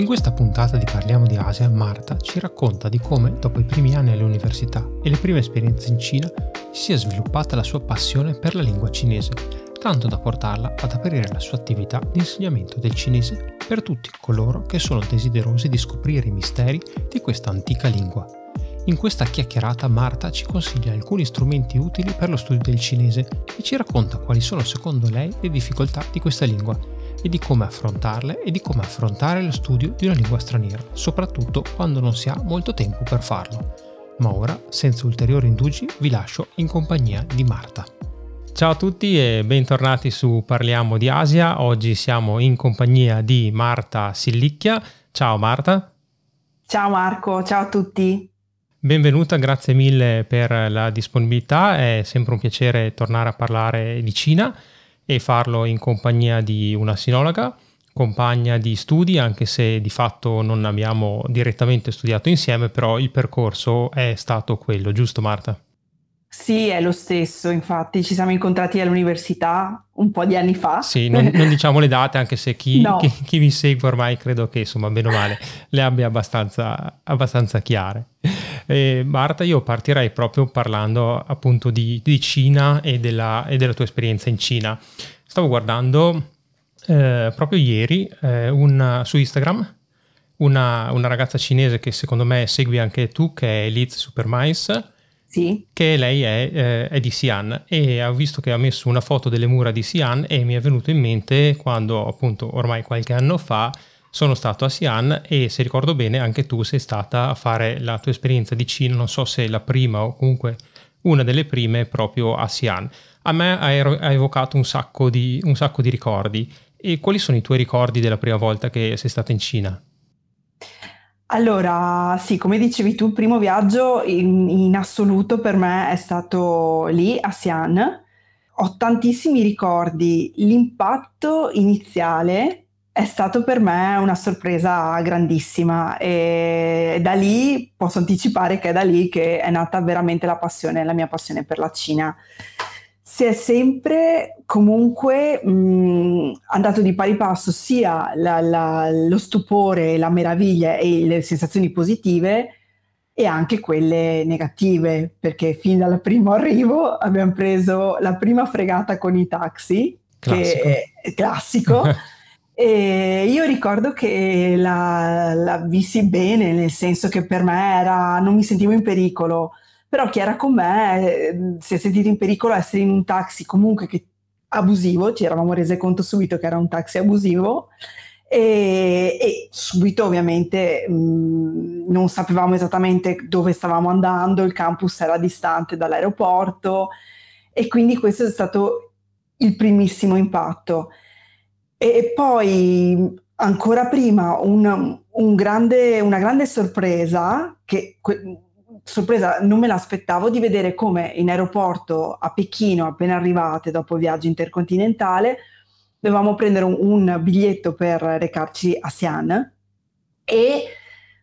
In questa puntata di Parliamo di Asia, Marta ci racconta di come, dopo i primi anni all'università e le prime esperienze in Cina, si sia sviluppata la sua passione per la lingua cinese, tanto da portarla ad aprire la sua attività di insegnamento del cinese per tutti coloro che sono desiderosi di scoprire i misteri di questa antica lingua. In questa chiacchierata Marta ci consiglia alcuni strumenti utili per lo studio del cinese e ci racconta quali sono secondo lei le difficoltà di questa lingua e di come affrontarle e di come affrontare lo studio di una lingua straniera, soprattutto quando non si ha molto tempo per farlo. Ma ora, senza ulteriori indugi, vi lascio in compagnia di Marta. Ciao a tutti e bentornati su Parliamo di Asia. Oggi siamo in compagnia di Marta Sillicchia. Ciao Marta. Ciao Marco, ciao a tutti. Benvenuta, grazie mille per la disponibilità, è sempre un piacere tornare a parlare di Cina e farlo in compagnia di una sinologa, compagna di studi, anche se di fatto non abbiamo direttamente studiato insieme, però il percorso è stato quello, giusto Marta? Sì, è lo stesso, infatti ci siamo incontrati all'università un po' di anni fa. Sì, non, non diciamo le date, anche se chi, no. chi, chi, mi segue ormai credo che insomma, bene o male, le abbia abbastanza, abbastanza chiare. E Marta, io partirei proprio parlando appunto di, di Cina e della, e della, tua esperienza in Cina. Stavo guardando eh, proprio ieri eh, una, su Instagram una, una, ragazza cinese che secondo me segui anche tu, che è Liz Supermice, sì. che lei è, eh, è, di Xi'an e ho visto che ha messo una foto delle mura di Xi'an e mi è venuto in mente quando appunto ormai qualche anno fa sono stato a Xi'an e se ricordo bene anche tu sei stata a fare la tua esperienza di Cina, non so se la prima o comunque una delle prime proprio a Xi'an. A me ha evocato un sacco, di, un sacco di ricordi. E quali sono i tuoi ricordi della prima volta che sei stata in Cina? Allora, sì, come dicevi tu, il primo viaggio in, in assoluto per me è stato lì a Xi'an. Ho tantissimi ricordi. L'impatto iniziale è stato per me una sorpresa grandissima e da lì posso anticipare che è da lì che è nata veramente la passione, la mia passione per la Cina. Si è sempre comunque mh, andato di pari passo sia la, la, lo stupore, la meraviglia e le sensazioni positive e anche quelle negative, perché fin dal primo arrivo abbiamo preso la prima fregata con i taxi, classico. che è classico. E io ricordo che la, la, vissi bene, nel senso che per me era, non mi sentivo in pericolo, però chi era con me eh, si è sentito in pericolo essere in un taxi comunque che, abusivo, ci eravamo rese conto subito che era un taxi abusivo e, e subito ovviamente mh, non sapevamo esattamente dove stavamo andando, il campus era distante dall'aeroporto e quindi questo è stato il primissimo impatto. E poi ancora prima un, un grande, una grande sorpresa, che que, sorpresa non me l'aspettavo, di vedere come in aeroporto a Pechino, appena arrivate dopo il viaggio intercontinentale, dovevamo prendere un, un biglietto per recarci a Xi'an e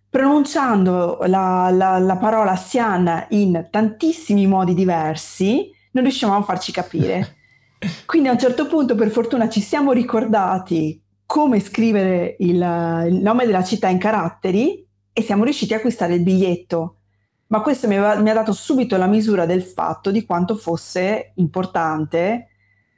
pronunciando la, la, la parola Xi'an in tantissimi modi diversi, non riuscivamo a farci capire. Quindi a un certo punto, per fortuna, ci siamo ricordati come scrivere il, il nome della città in caratteri e siamo riusciti a acquistare il biglietto. Ma questo mi, aveva, mi ha dato subito la misura del fatto di quanto fosse importante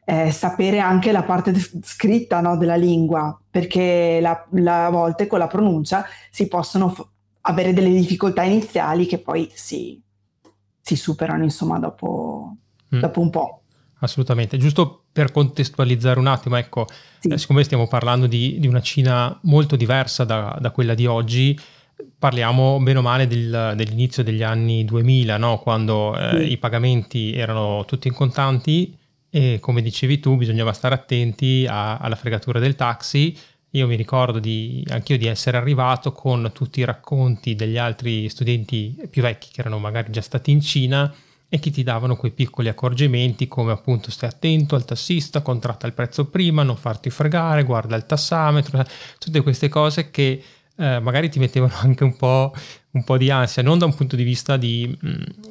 eh, sapere anche la parte scritta no, della lingua, perché la, la, a volte con la pronuncia si possono f- avere delle difficoltà iniziali che poi si, si superano insomma dopo, mm. dopo un po'. Assolutamente, giusto per contestualizzare un attimo, ecco, sì. eh, siccome stiamo parlando di, di, una Cina molto diversa da, da, quella di oggi, parliamo bene o male del, dell'inizio degli anni 2000, no? quando eh, i pagamenti erano tutti in contanti e come dicevi tu bisognava stare attenti a, alla fregatura del taxi io mi ricordo di, anch'io di essere arrivato con tutti i racconti degli altri studenti più vecchi che erano magari già stati in Cina e che ti davano quei piccoli accorgimenti come appunto stai attento al tassista, contratta il prezzo prima, non farti fregare, guarda il tassametro, tutte queste cose che eh, magari ti mettevano anche un po', un po', di ansia, non da un punto di vista di,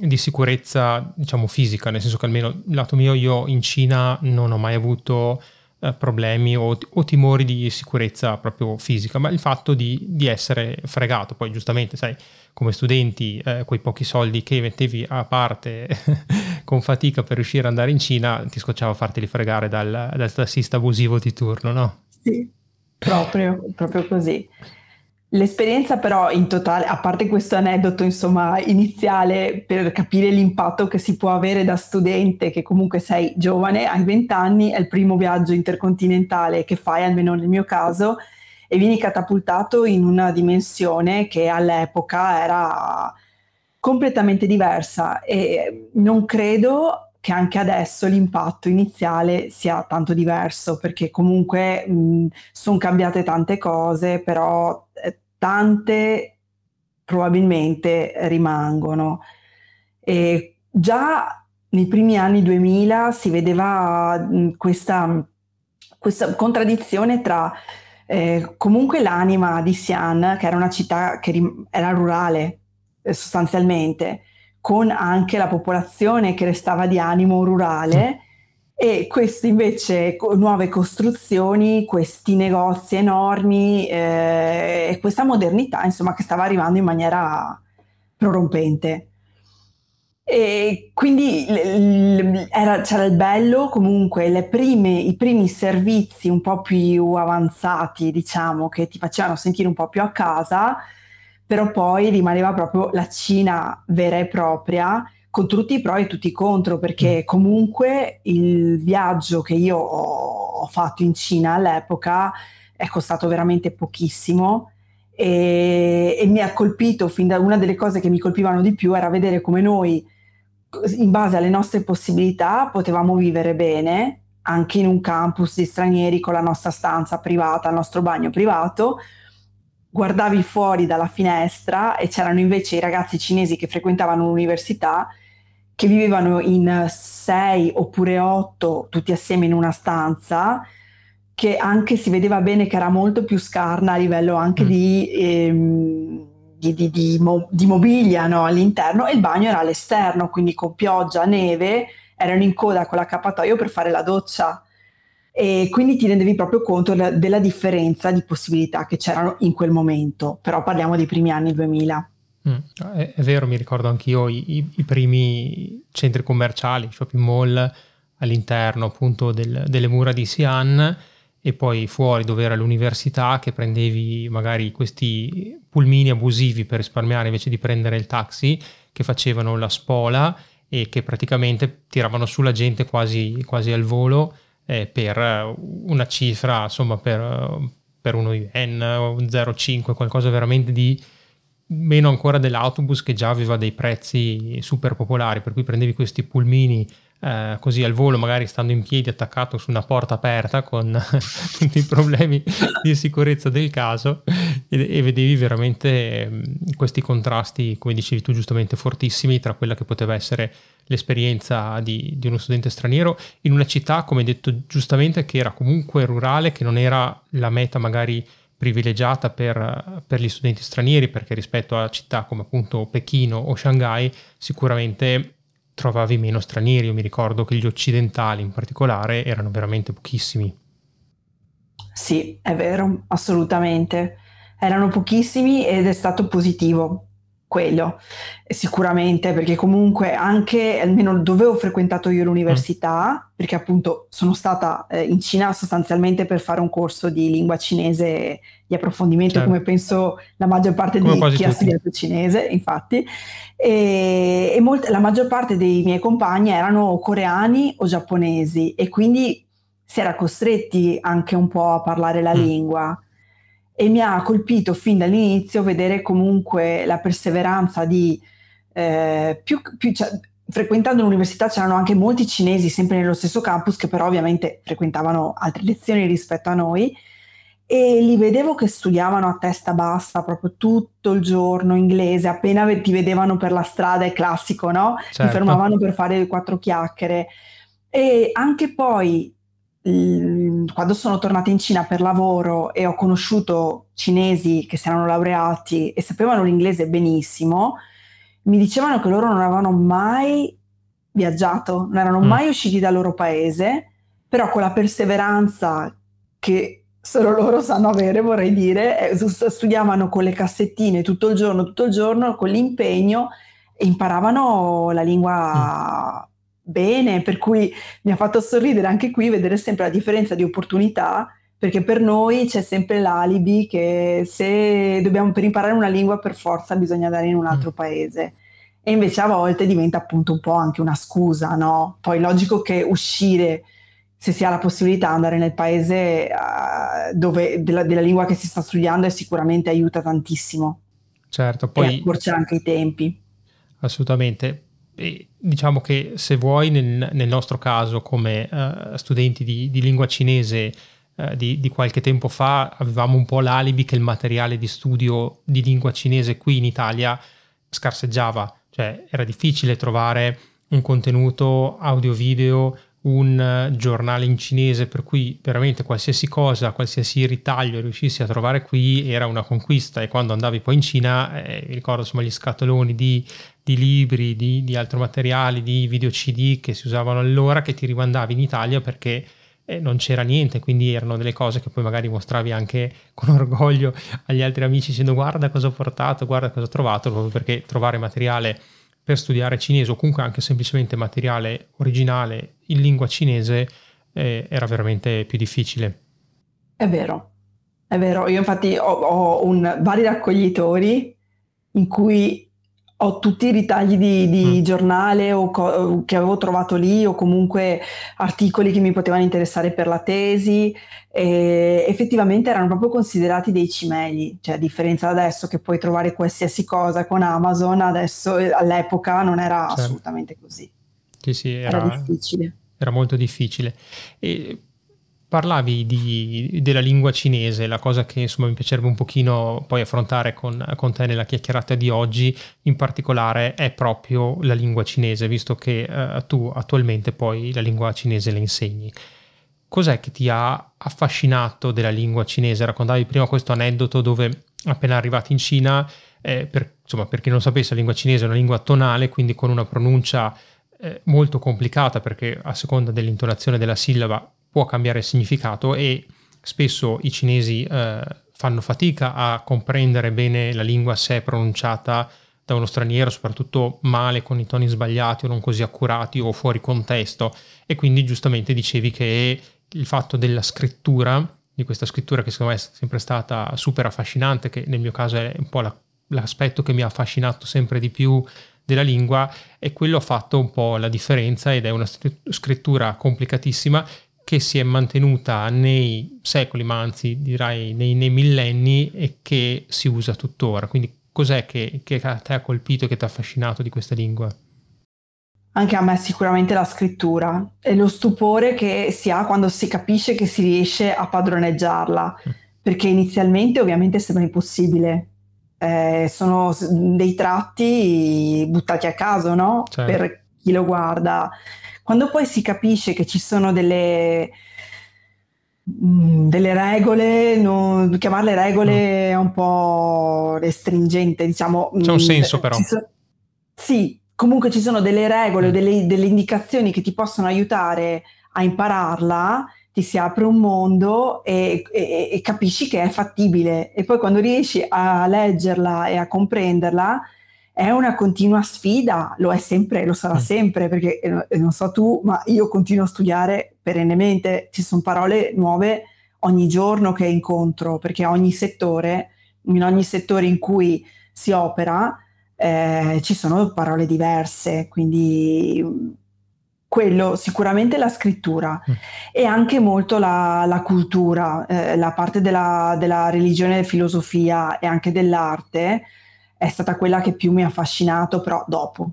di, sicurezza diciamo fisica, nel senso che almeno lato mio io in Cina non ho mai avuto eh, problemi o, o, timori di sicurezza proprio fisica, ma il fatto di, di essere fregato. Poi giustamente, sai, come studenti, eh, quei pochi soldi che mettevi a parte con fatica per riuscire ad andare in Cina, ti scocciava farteli fregare dal, dal tassista abusivo di turno, no? Sì, proprio, proprio così. L'esperienza però in totale, a parte questo aneddoto insomma iniziale per capire l'impatto che si può avere da studente, che comunque sei giovane, hai 20 anni, è il primo viaggio intercontinentale che fai, almeno nel mio caso, e vieni catapultato in una dimensione che all'epoca era completamente diversa. E non credo che anche adesso l'impatto iniziale sia tanto diverso perché comunque sono cambiate tante cose, però tante probabilmente rimangono. E già nei primi anni 2000 si vedeva questa, questa contraddizione tra eh, comunque l'anima di Xi'an, che era una città che rim- era rurale eh, sostanzialmente, con anche la popolazione che restava di animo rurale e queste invece nuove costruzioni, questi negozi enormi eh, e questa modernità insomma che stava arrivando in maniera prorompente. E quindi era, c'era il bello, comunque prime, i primi servizi un po' più avanzati, diciamo, che ti facevano sentire un po' più a casa, però poi rimaneva proprio la Cina vera e propria, con tutti i pro e tutti i contro, perché mm. comunque il viaggio che io ho, fatto in Cina all'epoca è costato veramente pochissimo. E, e mi ha colpito, fin da una delle cose che mi colpivano di più era vedere come noi, in base alle nostre possibilità, potevamo vivere bene anche in un campus di stranieri con la nostra stanza privata, il nostro bagno privato, guardavi fuori dalla finestra e c'erano invece i ragazzi cinesi che frequentavano l'università che vivevano in sei oppure otto tutti assieme in una stanza che anche si vedeva bene che era molto più scarna a livello anche mm. di, ehm, di, di, di, mo- di mobilia no? all'interno e il bagno era all'esterno, quindi con pioggia, neve, erano in coda con l'accappatoio per fare la doccia e quindi ti rendevi proprio conto della, differenza di possibilità che c'erano in quel momento, però parliamo dei primi anni 2000. Mm, è, è, vero, mi ricordo anch'io i, i, i, primi centri commerciali, shopping mall all'interno appunto del, delle mura di Xi'an e poi fuori dove era l'università che prendevi magari questi pulmini abusivi per risparmiare invece di prendere il taxi che facevano la spola e che praticamente tiravano su la gente quasi, quasi al volo eh, per una cifra, insomma, per, per uno yen, 0,5, qualcosa veramente di meno ancora dell'autobus che già aveva dei prezzi super popolari, per cui prendevi questi pulmini eh, così al volo, magari stando in piedi attaccato su una porta aperta con tutti i problemi di sicurezza del caso e, e vedevi veramente eh, questi contrasti, come dicevi tu giustamente, fortissimi tra quella che poteva essere l'esperienza di, di, uno studente straniero in una città, come detto giustamente, che era comunque rurale, che non era la meta magari privilegiata per, per, gli studenti stranieri, perché rispetto a città come appunto Pechino o Shanghai sicuramente trovavi meno stranieri. Io mi ricordo che gli occidentali in particolare erano veramente pochissimi. Sì, è vero, assolutamente. Erano pochissimi ed è stato positivo quello, sicuramente, perché comunque anche, almeno dove ho frequentato io l'università, mm. perché appunto sono stata eh, in Cina sostanzialmente per fare un corso di lingua cinese di approfondimento, certo. come penso la maggior parte come di chi tutti. ha studiato cinese, infatti, e, e molt- la maggior parte dei miei compagni erano coreani o giapponesi e quindi si era costretti anche un po' a parlare la mm. lingua e mi ha colpito fin dall'inizio vedere comunque la perseveranza di eh, più, più cioè, frequentando l'università c'erano anche molti cinesi sempre nello stesso campus che però ovviamente frequentavano altre lezioni rispetto a noi e li vedevo che studiavano a testa bassa proprio tutto il giorno inglese, appena ti vedevano per la strada è classico, no? Certo. Ti fermavano per fare quattro chiacchiere. E anche poi quando sono tornata in Cina per lavoro e ho conosciuto cinesi che si erano laureati e sapevano l'inglese benissimo, mi dicevano che loro non avevano mai viaggiato, non erano mm. mai usciti dal loro paese, però con la perseveranza che solo loro sanno avere, vorrei dire, eh, studiavano con le cassettine tutto il giorno, tutto il giorno, con l'impegno e imparavano la lingua mm. Bene, per cui mi ha fatto sorridere anche qui vedere sempre la differenza di opportunità, perché per noi c'è sempre l'alibi che se dobbiamo per imparare una lingua per forza bisogna andare in un altro mm. paese. E invece a volte diventa appunto un po' anche una scusa, no? Poi logico che uscire se si ha la possibilità andare nel paese uh, dove, della, della, lingua che si sta studiando e sicuramente aiuta tantissimo. Certo, poi... E accorcia anche i tempi. Assolutamente. E diciamo che se vuoi nel, nel nostro caso come uh, studenti di, di, lingua cinese uh, di, di, qualche tempo fa avevamo un po' l'alibi che il materiale di studio di lingua cinese qui in Italia scarseggiava, cioè era difficile trovare un contenuto audio-video un eh, giornale in cinese per cui veramente qualsiasi cosa, qualsiasi ritaglio riuscissi a trovare qui era una conquista. E quando andavi poi in Cina, eh, ricordo insomma gli scatoloni di, di libri, di, di, altro materiale, di video CD che si usavano allora che ti rimandavi in Italia perché eh, non c'era niente, quindi erano delle cose che poi magari mostravi anche con orgoglio agli altri amici dicendo guarda cosa ho portato, guarda cosa ho trovato, proprio perché trovare materiale per studiare cinese o comunque anche semplicemente materiale originale in lingua cinese eh, era veramente più difficile. È vero, è vero. Io infatti ho, ho un, vari raccoglitori in cui ho tutti i ritagli di, di mm. giornale o co- che avevo trovato lì o comunque articoli che mi potevano interessare per la tesi e effettivamente erano proprio considerati dei cimeli, cioè a differenza adesso che puoi trovare qualsiasi cosa con Amazon, adesso all'epoca non era certo. assolutamente così. Sì, sì, era, era difficile. Era molto difficile. E Parlavi di, della lingua cinese, la cosa che insomma mi piacerebbe un pochino poi affrontare con, con, te nella chiacchierata di oggi, in particolare è proprio la lingua cinese, visto che eh, tu attualmente poi la lingua cinese la insegni. Cos'è che ti ha affascinato della lingua cinese? Raccontavi prima questo aneddoto dove appena arrivati in Cina, eh, per, insomma, per chi non sapesse, la lingua cinese è una lingua tonale, quindi con una pronuncia eh, molto complicata perché a seconda dell'intonazione della sillaba può cambiare significato e spesso i cinesi eh, fanno fatica a comprendere bene la lingua se è pronunciata da uno straniero, soprattutto male, con i toni sbagliati o non così accurati o fuori contesto. E quindi giustamente dicevi che il fatto della scrittura, di questa scrittura che secondo me è sempre stata super affascinante, che nel mio caso è un po' la, l'aspetto che mi ha affascinato sempre di più della lingua, e quello ha fatto un po' la differenza ed è una scrittura complicatissima che si è mantenuta nei secoli, ma anzi direi nei, nei millenni e che si usa tuttora. Quindi cos'è che, che te ha colpito e che ti ha affascinato di questa lingua? Anche a me sicuramente la scrittura e lo stupore che si ha quando si capisce che si riesce a padroneggiarla, mm. perché inizialmente ovviamente sembra impossibile. Eh, sono dei tratti buttati a caso, no? Certo. Per chi lo guarda. Quando poi si capisce che ci sono delle, mm, delle regole, non, chiamarle regole mm. è un po' restringente, diciamo. C'è un mm, senso però. So, sì, comunque ci sono delle regole, mm. delle, delle indicazioni che ti possono aiutare a impararla, ti si apre un mondo e, e, e, capisci che è fattibile e poi quando riesci a leggerla e a comprenderla è una continua sfida, lo è sempre, lo sarà mm. sempre, perché eh, non so tu, ma io continuo a studiare perennemente, ci sono parole nuove ogni giorno che incontro, perché ogni settore, in ogni settore in cui si opera, eh, ci sono parole diverse, quindi quello sicuramente la scrittura mm. e anche molto la, la cultura, eh, la parte della, della religione e filosofia e anche dell'arte è stata quella che più mi ha affascinato, però dopo.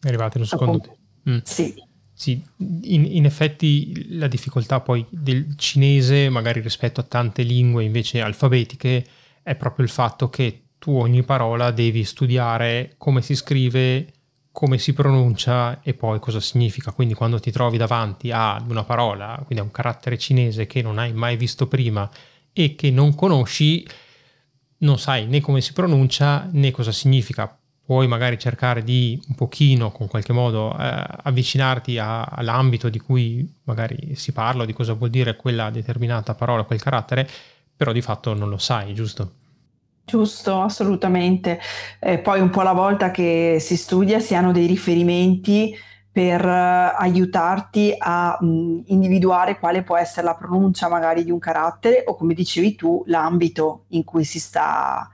È arrivato lo secondo te. Mm. Sì. Sì, in, in, effetti la difficoltà poi del cinese, magari rispetto a tante lingue invece alfabetiche, è proprio il fatto che tu ogni parola devi studiare come si scrive, come si pronuncia e poi cosa significa. Quindi quando ti trovi davanti a una parola, quindi a un carattere cinese che non hai mai visto prima e che non conosci, non sai né come si pronuncia né cosa significa puoi magari cercare di un pochino, con qualche modo, eh, avvicinarti a, all'ambito di cui magari si parla, di cosa vuol dire quella determinata parola, quel carattere, però di fatto non lo sai, giusto? Giusto, assolutamente. Eh, poi un po' alla volta che si studia si hanno dei riferimenti per uh, aiutarti a mh, individuare quale può essere la pronuncia magari di un carattere o come dicevi tu l'ambito in cui si sta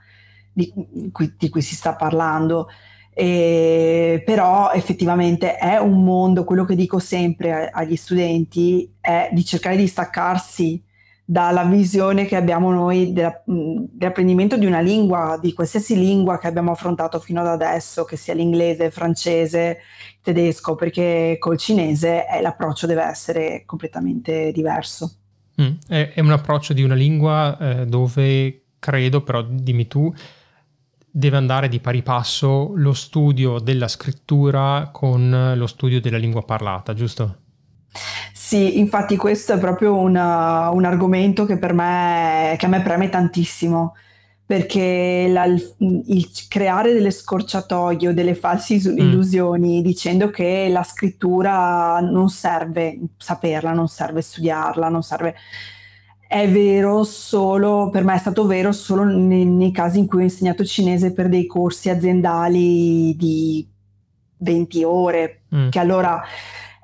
di cui, di cui si sta parlando. E, però effettivamente è un mondo, quello che dico sempre agli studenti è di cercare di staccarsi dalla visione che abbiamo noi della, dell'apprendimento di una lingua, di qualsiasi lingua che abbiamo affrontato fino ad adesso, che sia l'inglese, il francese, il tedesco, perché col cinese eh, l'approccio deve essere completamente diverso. Mm, è, è, un approccio di una lingua eh, dove credo, però dimmi tu, deve andare di pari passo lo studio della scrittura con lo studio della lingua parlata, giusto? Sì, infatti questo è proprio una, un argomento che per me, che a me preme tantissimo, perché la, il, il, creare delle scorciatoie o delle false mm. illusioni mm. dicendo che la scrittura non serve saperla, non serve studiarla, non serve è vero solo, per me è stato vero solo nei, nei, casi in cui ho insegnato cinese per dei corsi aziendali di 20 ore, mm. che allora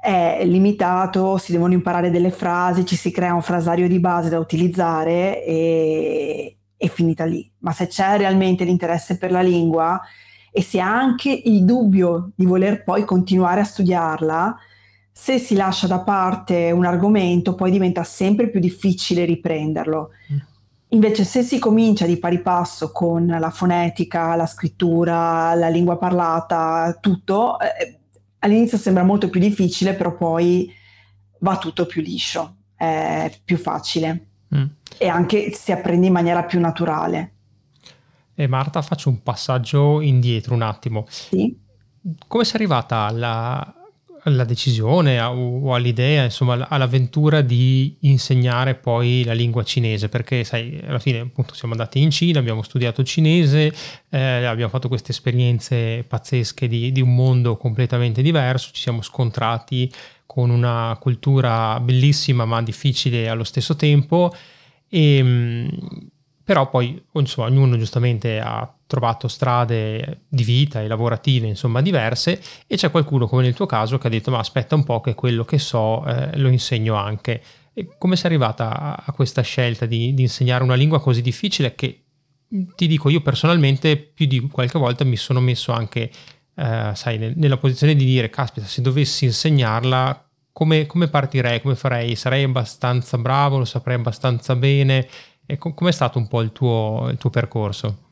è limitato, si devono imparare delle frasi, ci si crea un frasario di base da utilizzare e è finita lì. Ma se c'è realmente l'interesse per la lingua e si ha anche il dubbio di voler poi continuare a studiarla, se si lascia da parte un argomento poi diventa sempre più difficile riprenderlo. Mm. Invece se si comincia di pari passo con la fonetica, la scrittura, la lingua parlata, tutto, eh, all'inizio sembra molto più difficile, però poi va tutto più liscio, è più facile mm. e anche si apprende in maniera più naturale. E Marta, faccio un passaggio indietro un attimo. Sì. Come sei arrivata alla, alla decisione o all'idea, insomma, all'avventura di insegnare poi la lingua cinese, perché sai, alla fine appunto siamo andati in Cina, abbiamo studiato cinese, eh, abbiamo fatto queste esperienze pazzesche di, di un mondo completamente diverso, ci siamo scontrati con una cultura bellissima ma difficile allo stesso tempo e però poi insomma, ognuno giustamente ha trovato strade di vita e lavorative insomma diverse e c'è qualcuno come nel tuo caso che ha detto ma aspetta un po' che quello che so eh, lo insegno anche. E come sei arrivata a, questa scelta di, di, insegnare una lingua così difficile che ti dico io personalmente più di qualche volta mi sono messo anche eh, sai, nella posizione di dire caspita se dovessi insegnarla come, come partirei, come farei? Sarei abbastanza bravo, lo saprei abbastanza bene? E com- com'è stato un po' il tuo, il tuo percorso?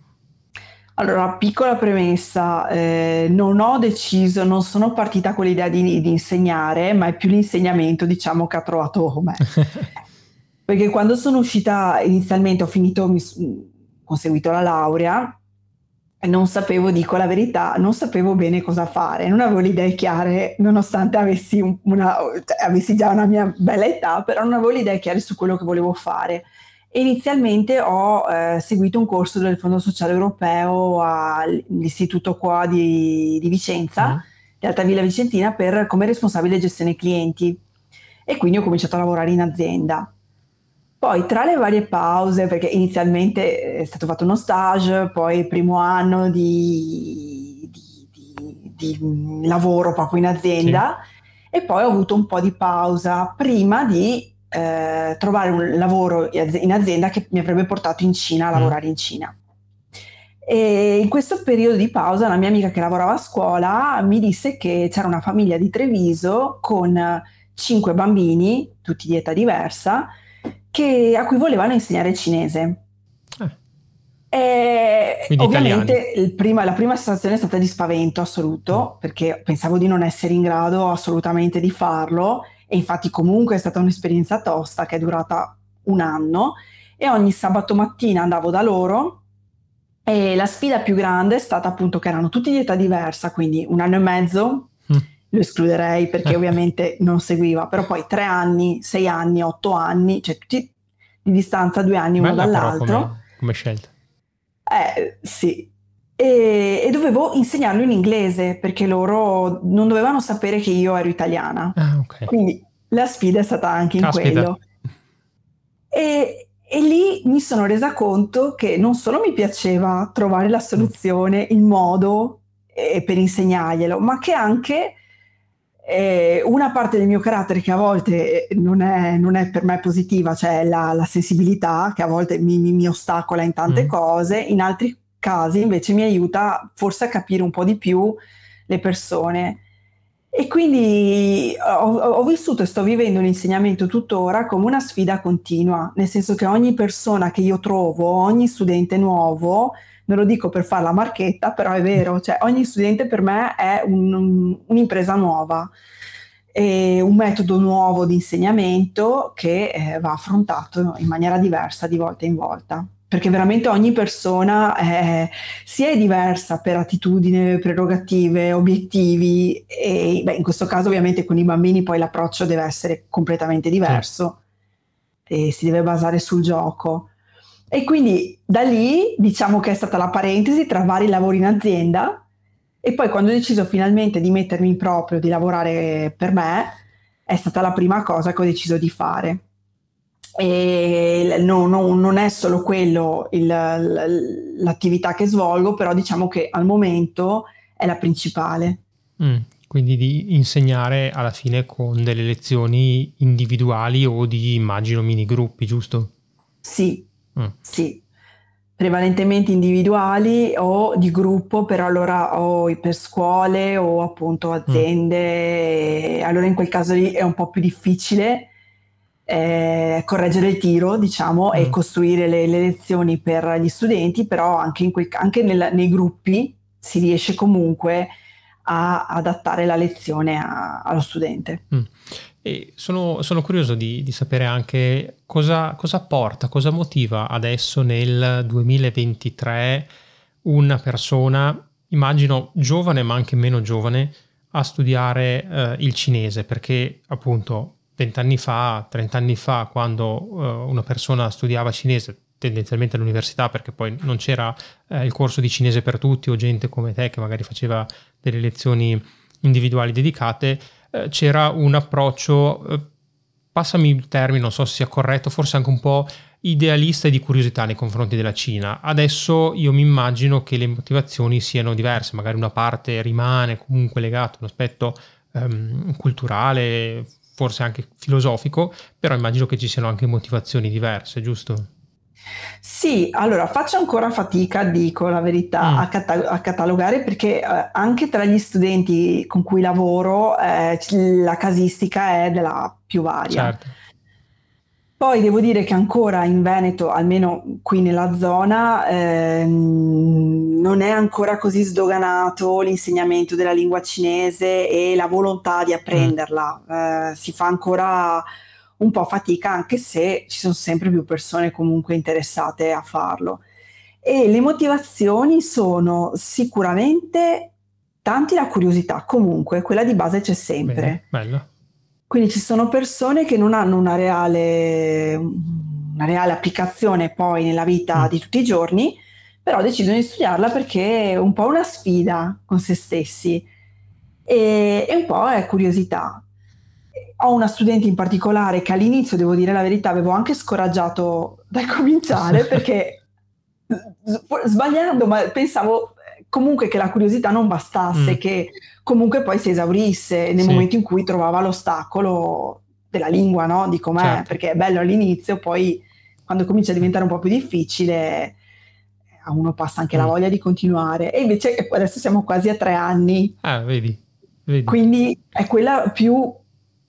Allora, piccola premessa, eh, non ho deciso, non sono partita con l'idea di, di, insegnare, ma è più l'insegnamento, diciamo, che ha trovato me. Perché quando sono uscita inizialmente, ho finito, mi, ho conseguito la laurea e non sapevo, dico la verità, non sapevo bene cosa fare, non avevo le idee chiare, nonostante avessi, una, cioè, avessi già una mia bella età, però non avevo le idee chiare su quello che volevo fare. E inizialmente ho eh, seguito un corso del Fondo Sociale Europeo all'istituto qua di, di Vicenza, uh-huh. di Altavilla Vicentina, per, come responsabile gestione clienti. E quindi ho cominciato a lavorare in azienda. Poi tra le varie pause, perché inizialmente è stato fatto uno stage, poi il primo anno di, di, di, di lavoro proprio in azienda, sì. e poi ho avuto un po' di pausa prima di eh, trovare un lavoro in azienda che mi avrebbe portato in Cina a mm. lavorare in Cina. E in questo periodo di pausa una mia amica che lavorava a scuola mi disse che c'era una famiglia di Treviso con cinque bambini, tutti di età diversa, che, a cui volevano insegnare cinese. Eh. Ovviamente prima, la prima sensazione è stata di spavento assoluto, mm. perché pensavo di non essere in grado assolutamente di farlo e infatti comunque è stata un'esperienza tosta che è durata un anno e ogni sabato mattina andavo da loro e la sfida più grande è stata appunto che erano tutti di età diversa, quindi un anno e mezzo, mm. lo escluderei perché ovviamente non seguiva, però poi tre anni, sei anni, otto anni, cioè tutti di distanza, due anni Bella uno dall'altro. Come, come scelta. Eh, sì. E, e, dovevo insegnarlo in inglese perché loro non dovevano sapere che io ero italiana. Ah, okay. Quindi la sfida è stata anche in Caspita. quello. E, e lì mi sono resa conto che non solo mi piaceva trovare la soluzione, il modo eh, per insegnarglielo, ma che anche eh, una parte del mio carattere che a volte non è, non è per me positiva, cioè la, la, sensibilità che a volte mi, mi, mi ostacola in tante mm. cose, in altri casi invece mi aiuta forse a capire un po' di più le persone. E quindi ho, ho, vissuto e sto vivendo l'insegnamento tuttora come una sfida continua, nel senso che ogni persona che io trovo, ogni studente nuovo, non lo dico per fare la marchetta, però è vero, cioè ogni studente per me è un, un, un'impresa nuova, un metodo nuovo di insegnamento che eh, va affrontato in maniera diversa di volta in volta perché veramente ogni persona è, si è diversa per attitudine, prerogative, obiettivi e beh, in questo caso ovviamente con i bambini poi l'approccio deve essere completamente diverso sì. e si deve basare sul gioco. E quindi da lì diciamo che è stata la parentesi tra vari lavori in azienda e poi quando ho deciso finalmente di mettermi in proprio, di lavorare per me, è stata la prima cosa che ho deciso di fare e no, no, non è solo quello il, l'attività che svolgo, però diciamo che al momento è la principale. Mm, quindi di insegnare alla fine con delle lezioni individuali o di immagino mini gruppi, giusto? Sì, mm. sì, prevalentemente individuali o di gruppo, però allora o per scuole o appunto aziende, mm. allora in quel caso lì è un po' più difficile eh, correggere il tiro, diciamo, mm. e costruire le, le, lezioni per gli studenti, però anche, quel, anche nel, nei gruppi si riesce comunque a adattare la lezione a, allo studente. Mm. E sono, sono, curioso di, di sapere anche cosa, cosa, porta, cosa motiva adesso nel 2023 una persona, immagino giovane ma anche meno giovane, a studiare eh, il cinese, perché appunto vent'anni fa, trent'anni fa, quando uh, una persona studiava cinese tendenzialmente all'università perché poi non c'era eh, il corso di cinese per tutti o gente come te che magari faceva delle lezioni individuali dedicate, eh, c'era un approccio, eh, passami il termine, non so se sia corretto, forse anche un po' idealista e di curiosità nei confronti della Cina. Adesso io mi immagino che le motivazioni siano diverse, magari una parte rimane comunque legata a un aspetto ehm, culturale, forse anche filosofico, però immagino che ci siano anche motivazioni diverse, giusto? Sì, allora faccio ancora fatica, dico la verità, mm. a, cata- a, catalogare perché eh, anche tra gli studenti con cui lavoro eh, la casistica è della più varia. Certo. Poi devo dire che ancora in Veneto, almeno qui nella zona, ehm, non è ancora così sdoganato l'insegnamento della lingua cinese e la volontà di apprenderla. Eh, si fa ancora un po' fatica, anche se ci sono sempre più persone comunque interessate a farlo. E le motivazioni sono sicuramente tanti la curiosità, comunque quella di base c'è sempre. Bene. Quindi ci sono persone che non hanno una reale, una reale applicazione poi nella vita mm. di tutti i giorni, però decidono di studiarla perché è un po' una sfida con se stessi e, e un po' è curiosità. Ho una studente in particolare che all'inizio, devo dire la verità, avevo anche scoraggiato dal cominciare perché sbagliando, ma pensavo comunque che la curiosità non bastasse, mm. che comunque poi si esaurisse nel sì. momento in cui trovava l'ostacolo della lingua, no? Di com'è, certo. perché è bello all'inizio, poi quando comincia a diventare un po' più difficile a uno passa anche mm. la voglia di continuare. E invece adesso siamo quasi a tre anni. Ah, vedi. vedi. Quindi è quella più,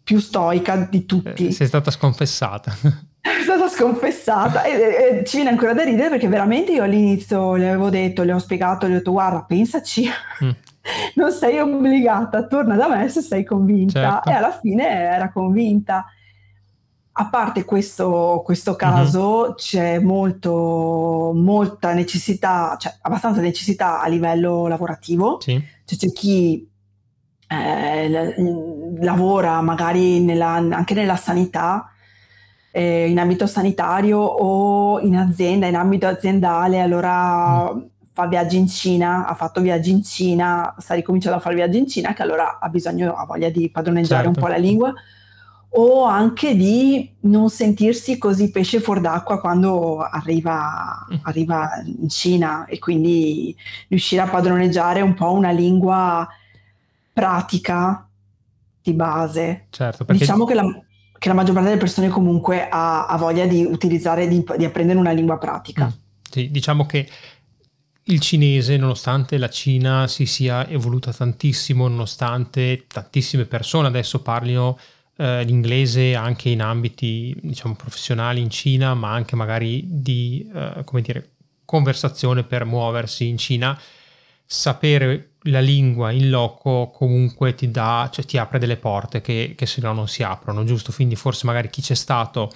più stoica di tutti. Eh, sei stata sconfessata. È stata sconfessata e, e, ci viene ancora da ridere perché veramente io all'inizio le avevo detto, le ho spiegato, le ho detto guarda pensaci, mm. non sei obbligata, torna da me se sei convinta certo. e alla fine era convinta. A parte questo, questo caso mm-hmm. c'è molto, molta necessità, cioè abbastanza necessità a livello lavorativo, sì. cioè, c'è chi eh, lavora magari nella, anche nella sanità, eh, in ambito sanitario o in azienda, in ambito aziendale, allora mm. fa viaggi in Cina, ha fatto viaggi in Cina, sta ricominciando a fare viaggi in Cina, che allora ha bisogno, ha voglia di padroneggiare certo. un po' la lingua o anche di non sentirsi così pesce fuor d'acqua quando arriva, mm. arriva in Cina e quindi riuscire a padroneggiare un po' una lingua pratica di base. Certo, perché... Diciamo che la, che la, maggior parte delle persone comunque ha, ha voglia di utilizzare, di, di, apprendere una lingua pratica. Mm. Sì, diciamo che il cinese, nonostante la Cina si sia evoluta tantissimo, nonostante tantissime persone adesso parlino eh, l'inglese anche in ambiti diciamo professionali in Cina, ma anche magari di eh, come dire, conversazione per muoversi in Cina, sapere la lingua in loco comunque ti dà, cioè ti apre delle porte che, che se no non si aprono, giusto? Quindi forse magari chi c'è stato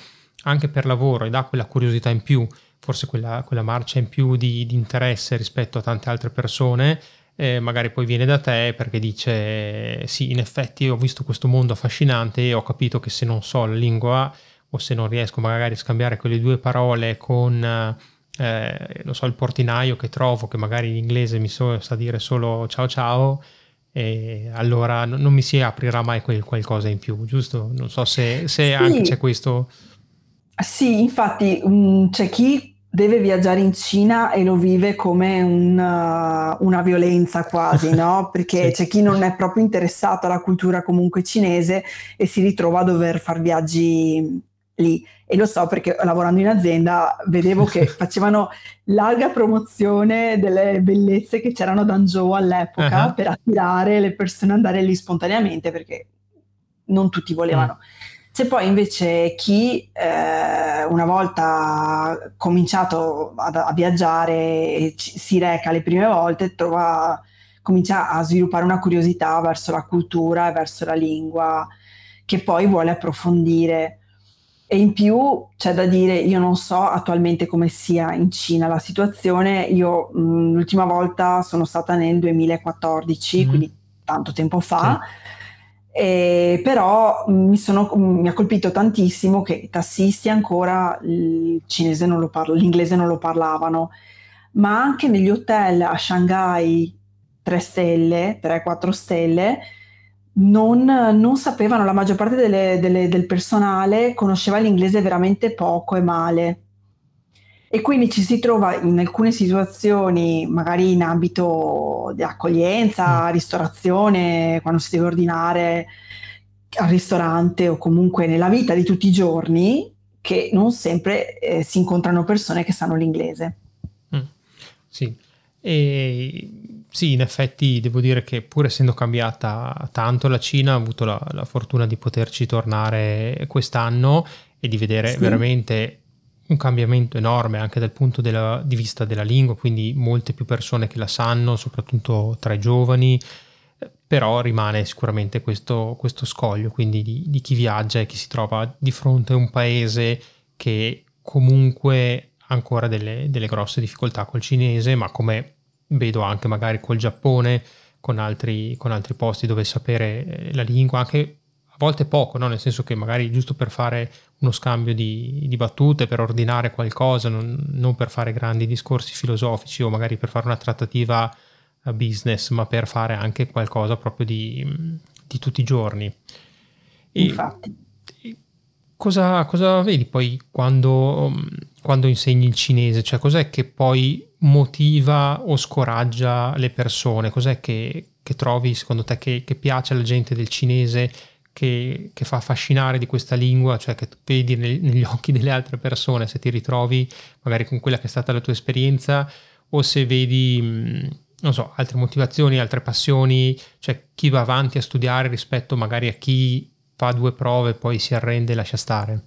anche per lavoro e dà quella curiosità in più, forse quella, quella marcia in più di, di interesse rispetto a tante altre persone, eh, magari poi viene da te perché dice sì, in effetti ho visto questo mondo affascinante e ho capito che se non so la lingua o se non riesco magari a scambiare quelle due parole con, eh, so, il portinaio che trovo che magari in inglese mi so, sa dire solo ciao ciao, e allora non mi si aprirà mai quel qualcosa in più, giusto? Non so se, se sì. anche c'è questo. Sì, infatti mh, mm, c'è chi deve viaggiare in Cina e lo vive come una, una violenza quasi, no? Perché sì. c'è chi non è proprio interessato alla cultura comunque cinese e si ritrova a dover fare viaggi lì. E lo so perché lavorando in azienda vedevo che facevano larga promozione delle bellezze che c'erano ad Hangzhou all'epoca uh-huh. per attirare le persone ad andare lì spontaneamente perché non tutti volevano. Uh-huh. C'è poi invece chi eh, una volta cominciato a, a viaggiare ci, si reca le prime volte, trova, comincia a sviluppare una curiosità verso la cultura e verso la lingua che poi vuole approfondire. E in più c'è da dire, io non so attualmente come sia in Cina la situazione, io mh, l'ultima volta sono stata nel 2014, mm. quindi tanto tempo fa. Sì eh, però mi, sono, mi, ha colpito tantissimo che i tassisti ancora il cinese non lo parlo, l'inglese non lo parlavano, ma anche negli hotel a Shanghai 3 stelle, 3-4 stelle, non, non, sapevano, la maggior parte delle, delle, del personale conosceva l'inglese veramente poco e male. E quindi ci si trova in alcune situazioni, magari in ambito di accoglienza, mm. ristorazione, quando si deve ordinare al ristorante o comunque nella vita di tutti i giorni, che non sempre eh, si incontrano persone che sanno l'inglese. Mm. Sì. E sì, in effetti devo dire che pur essendo cambiata tanto la Cina, ha avuto la, la fortuna di poterci tornare quest'anno e di vedere sì. veramente un cambiamento enorme anche dal punto della, di vista della lingua, quindi molte più persone che la sanno, soprattutto tra i giovani, però rimane sicuramente questo, questo scoglio, quindi di, di, chi viaggia e chi si trova di fronte a un paese che comunque ha ancora delle, delle grosse difficoltà col cinese, ma come vedo anche magari col Giappone, con altri, con altri posti dove sapere eh, la lingua, anche a volte poco, no? nel senso che magari giusto per fare uno scambio di, di battute, per ordinare qualcosa, non, non, per fare grandi discorsi filosofici o magari per fare una trattativa a business, ma per fare anche qualcosa proprio di, di tutti i giorni. E, Infatti. Cosa, cosa, vedi poi quando, quando insegni il cinese? Cioè cos'è che poi motiva o scoraggia le persone? Cos'è che, che trovi secondo te che, che piace alla gente del cinese che, che, fa affascinare di questa lingua, cioè che vedi nel, negli occhi delle altre persone, se ti ritrovi magari con quella che è stata la tua esperienza o se vedi, mm, non so, altre motivazioni, altre passioni, cioè chi va avanti a studiare rispetto magari a chi fa due prove e poi si arrende e lascia stare.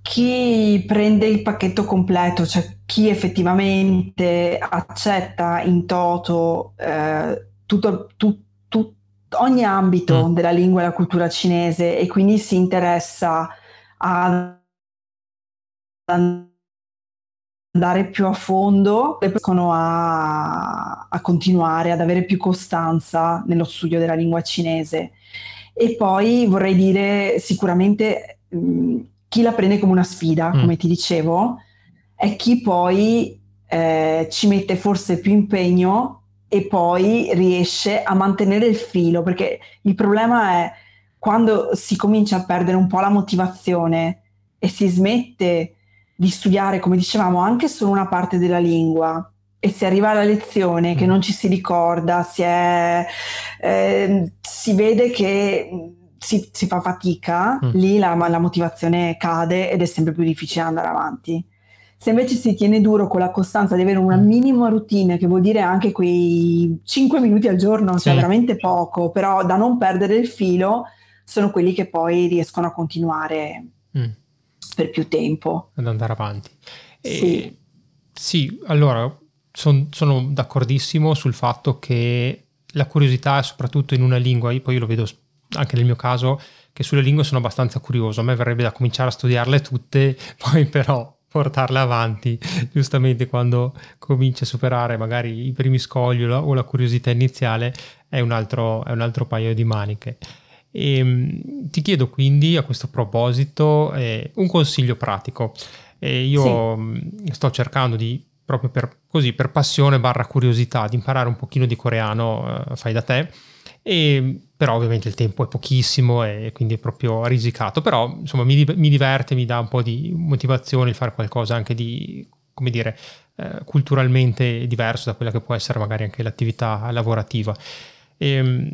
chi prende il pacchetto completo, cioè chi effettivamente accetta in toto eh, tutto, tu, tu, ogni ambito mm. della lingua e della cultura cinese e quindi si interessa a andare più a fondo riescono a, a, continuare ad avere più costanza nello studio della lingua cinese. E poi vorrei dire sicuramente mh, chi la prende come una sfida, mm. come ti dicevo, è chi poi eh, ci mette forse più impegno e poi riesce a mantenere il filo, perché il problema è quando si comincia a perdere un po' la motivazione e si smette di studiare, come dicevamo, anche solo una parte della lingua e si arriva alla lezione che mm. non ci si ricorda, si, è, eh, si vede che si, si fa fatica, mm. lì la, la, motivazione cade ed è sempre più difficile andare avanti. Se invece si tiene duro con la costanza di avere una mm. minima routine, che vuol dire anche quei 5 minuti al giorno, sì. cioè veramente poco, però da non perdere il filo, sono quelli che poi riescono a continuare. Mm per più tempo. Ad andare avanti. E, sì. sì, allora son, sono d'accordissimo sul fatto che la curiosità, soprattutto in una lingua, io poi io lo vedo anche nel mio caso, che sulle lingue sono abbastanza curioso. A me verrebbe da cominciare a studiarle tutte, poi però portarle avanti, giustamente quando cominci a superare magari i primi scogli o la, curiosità iniziale, è un altro, è un altro paio di maniche. E, ehm, ti chiedo quindi a questo proposito eh, un consiglio pratico. Eh, io sì. Mm, sto cercando di, proprio per, così, per passione barra curiosità, di imparare un pochino di coreano, eh, fai da te, e, però ovviamente il tempo è pochissimo e quindi è proprio risicato, però insomma mi, mi diverte, mi dà un po' di motivazione il fare qualcosa anche di, come dire, eh, culturalmente diverso da quella che può essere magari anche l'attività lavorativa. E, ehm,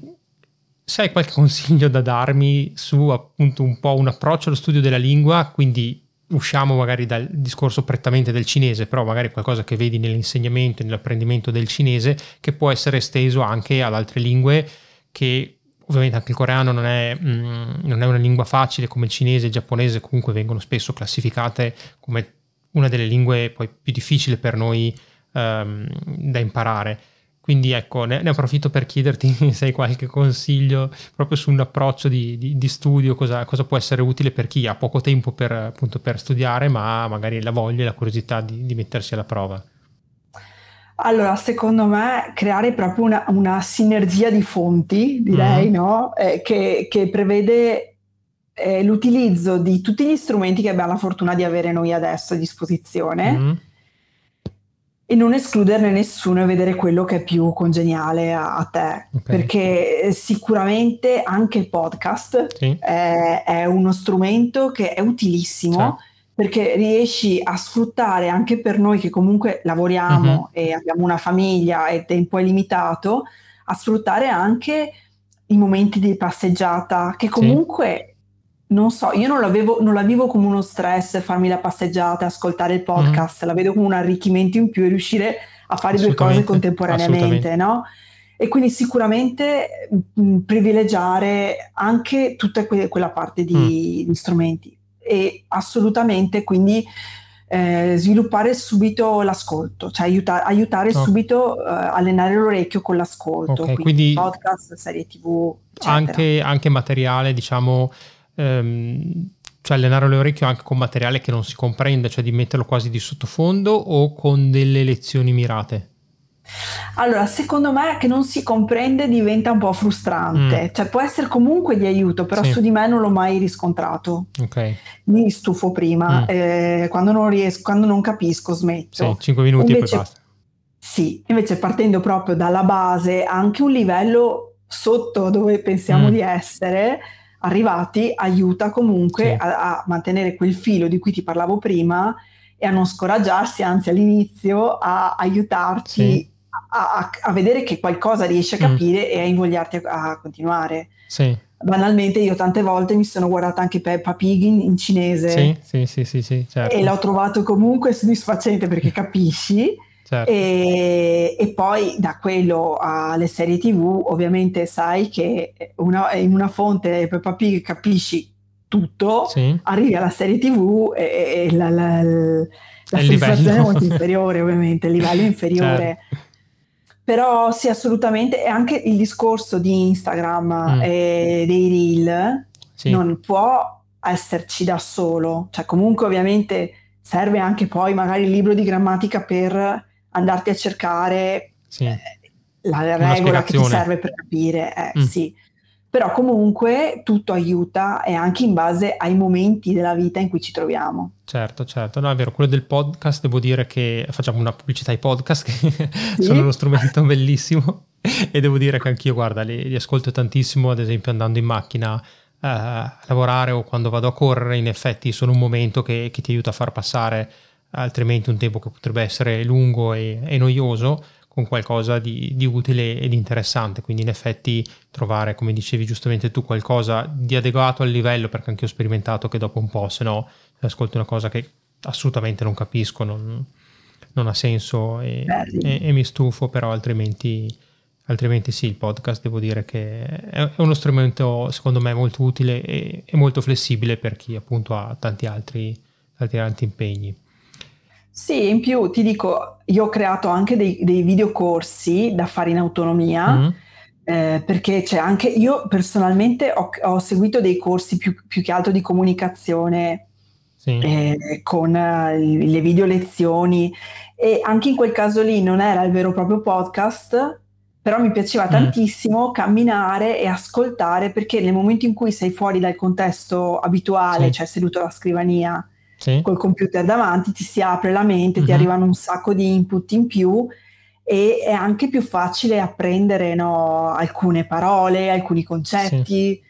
se hai qualche consiglio da darmi su appunto un po' un approccio allo studio della lingua, quindi usciamo magari dal discorso prettamente del cinese, però magari qualcosa che vedi nell'insegnamento e nell'apprendimento del cinese che può essere esteso anche ad altre lingue che ovviamente anche il coreano non è, mm, non è una lingua facile come il cinese e il giapponese comunque vengono spesso classificate come una delle lingue poi più difficili per noi um, da imparare. Quindi ecco, ne, ne, approfitto per chiederti se hai qualche consiglio proprio su un approccio di, di, di studio, cosa, cosa, può essere utile per chi ha poco tempo per, appunto, per studiare, ma magari la voglia e la curiosità di, di mettersi alla prova. Allora, secondo me creare proprio una, una sinergia di fonti, direi, mm. no? eh, che, che, prevede eh, l'utilizzo di tutti gli strumenti che abbiamo la fortuna di avere noi adesso a disposizione. Mm e non escluderne nessuno e vedere quello che è più congeniale a, a te, okay. perché sicuramente anche il podcast sì. è, è, uno strumento che è utilissimo. Certo. Perché riesci a sfruttare anche per noi che comunque lavoriamo uh-huh. e abbiamo una famiglia e il tempo è limitato, a sfruttare anche i momenti di passeggiata che comunque non so, io non, non, la vivo come uno stress farmi la passeggiata, ascoltare il podcast, mm. la vedo come un arricchimento in più e riuscire a fare due cose contemporaneamente, no? E quindi sicuramente mh, mm, privilegiare anche tutta que- quella parte di, mm. di, strumenti e assolutamente quindi eh, sviluppare subito l'ascolto, cioè aiuta- aiutare oh. subito uh, allenare l'orecchio con l'ascolto, okay, quindi, quindi podcast, serie tv, anche, anche materiale diciamo ehm, cioè allenare l'orecchio anche con materiale che non si comprende, cioè di metterlo quasi di sottofondo o con delle lezioni mirate? Allora, secondo me che non si comprende diventa un po' frustrante, mm. cioè può essere comunque di aiuto, però sì. su di me non l'ho mai riscontrato. Ok. Mi stufo prima, mm. eh, quando non riesco, quando non capisco smetto. Sì, 5 minuti invece, e poi basta. Sì, invece partendo proprio dalla base, anche un livello sotto dove pensiamo mm. di essere, arrivati aiuta comunque sì. a, a, mantenere quel filo di cui ti parlavo prima e a non scoraggiarsi, anzi all'inizio a aiutarti sì. A, a, vedere che qualcosa riesci a mm. capire mm. e a invogliarti a, continuare. Sì. Banalmente io tante volte mi sono guardata anche Peppa Pig in, in cinese sì, sì, certo. e l'ho trovato comunque soddisfacente perché capisci Certo. E, e, poi da quello alle serie tv ovviamente sai che una, in una fonte Peppa Pig capisci tutto, arrivi alla serie TV e, e la, la, la, la sensazione è molto inferiore, ovviamente, il livello inferiore. Certo. Però sì, assolutamente, e anche il discorso di Instagram mm. e dei reel sì. non può esserci da solo, cioè comunque ovviamente serve anche poi magari il libro di grammatica per andarti a cercare sì. eh, la regola che ti serve per capire, eh, mm. sì però comunque tutto aiuta e anche in base ai momenti della vita in cui ci troviamo. Certo, certo, no è vero, quello del podcast devo dire che facciamo una pubblicità ai podcast che sì. sono uno strumento bellissimo e devo dire che anch'io guarda li, li ascolto tantissimo ad esempio andando in macchina uh, a lavorare o quando vado a correre in effetti sono un momento che, che ti aiuta a far passare altrimenti un tempo che potrebbe essere lungo e, e noioso con qualcosa di, di, utile ed interessante. Quindi in effetti trovare, come dicevi giustamente tu, qualcosa di adeguato al livello, perché anche ho sperimentato che dopo un po', se no, ascolto una cosa che assolutamente non capisco, non, non ha senso e, e, e, mi stufo, però altrimenti, altrimenti sì, il podcast devo dire che è, uno strumento secondo me molto utile e, e molto flessibile per chi appunto ha tanti altri, tanti altri impegni. Sì, in più ti dico, io ho creato anche dei, dei videocorsi da fare in autonomia. Mm-hmm. Eh, perché c'è anche io personalmente ho, ho seguito dei corsi più, più, che altro di comunicazione sì. eh, con uh, le video lezioni e anche in quel caso lì non era il vero proprio podcast però mi piaceva mm. tantissimo camminare e ascoltare perché nel momento in cui sei fuori dal contesto abituale, sì. cioè seduto alla scrivania sì. col computer davanti, ti si apre la mente, uh-huh. ti mhm. arrivano un sacco di input in più e è anche più facile apprendere no, alcune parole, alcuni concetti, sì.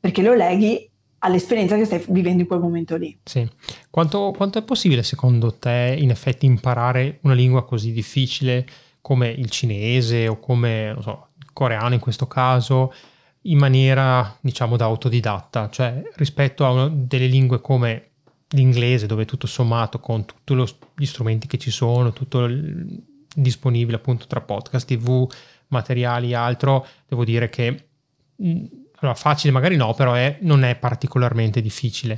perché lo leghi all'esperienza che stai vivendo in quel momento lì. Sì. Quanto, quanto, è possibile secondo te in effetti imparare una lingua così difficile come il cinese o come so, il coreano in questo caso in maniera diciamo da autodidatta, cioè rispetto a una, delle lingue come l'inglese dove tutto sommato con tutti gli strumenti che ci sono, tutto il, disponibile appunto tra podcast, tv, materiali e altro, devo dire che allora, facile magari no, però è, non è particolarmente difficile.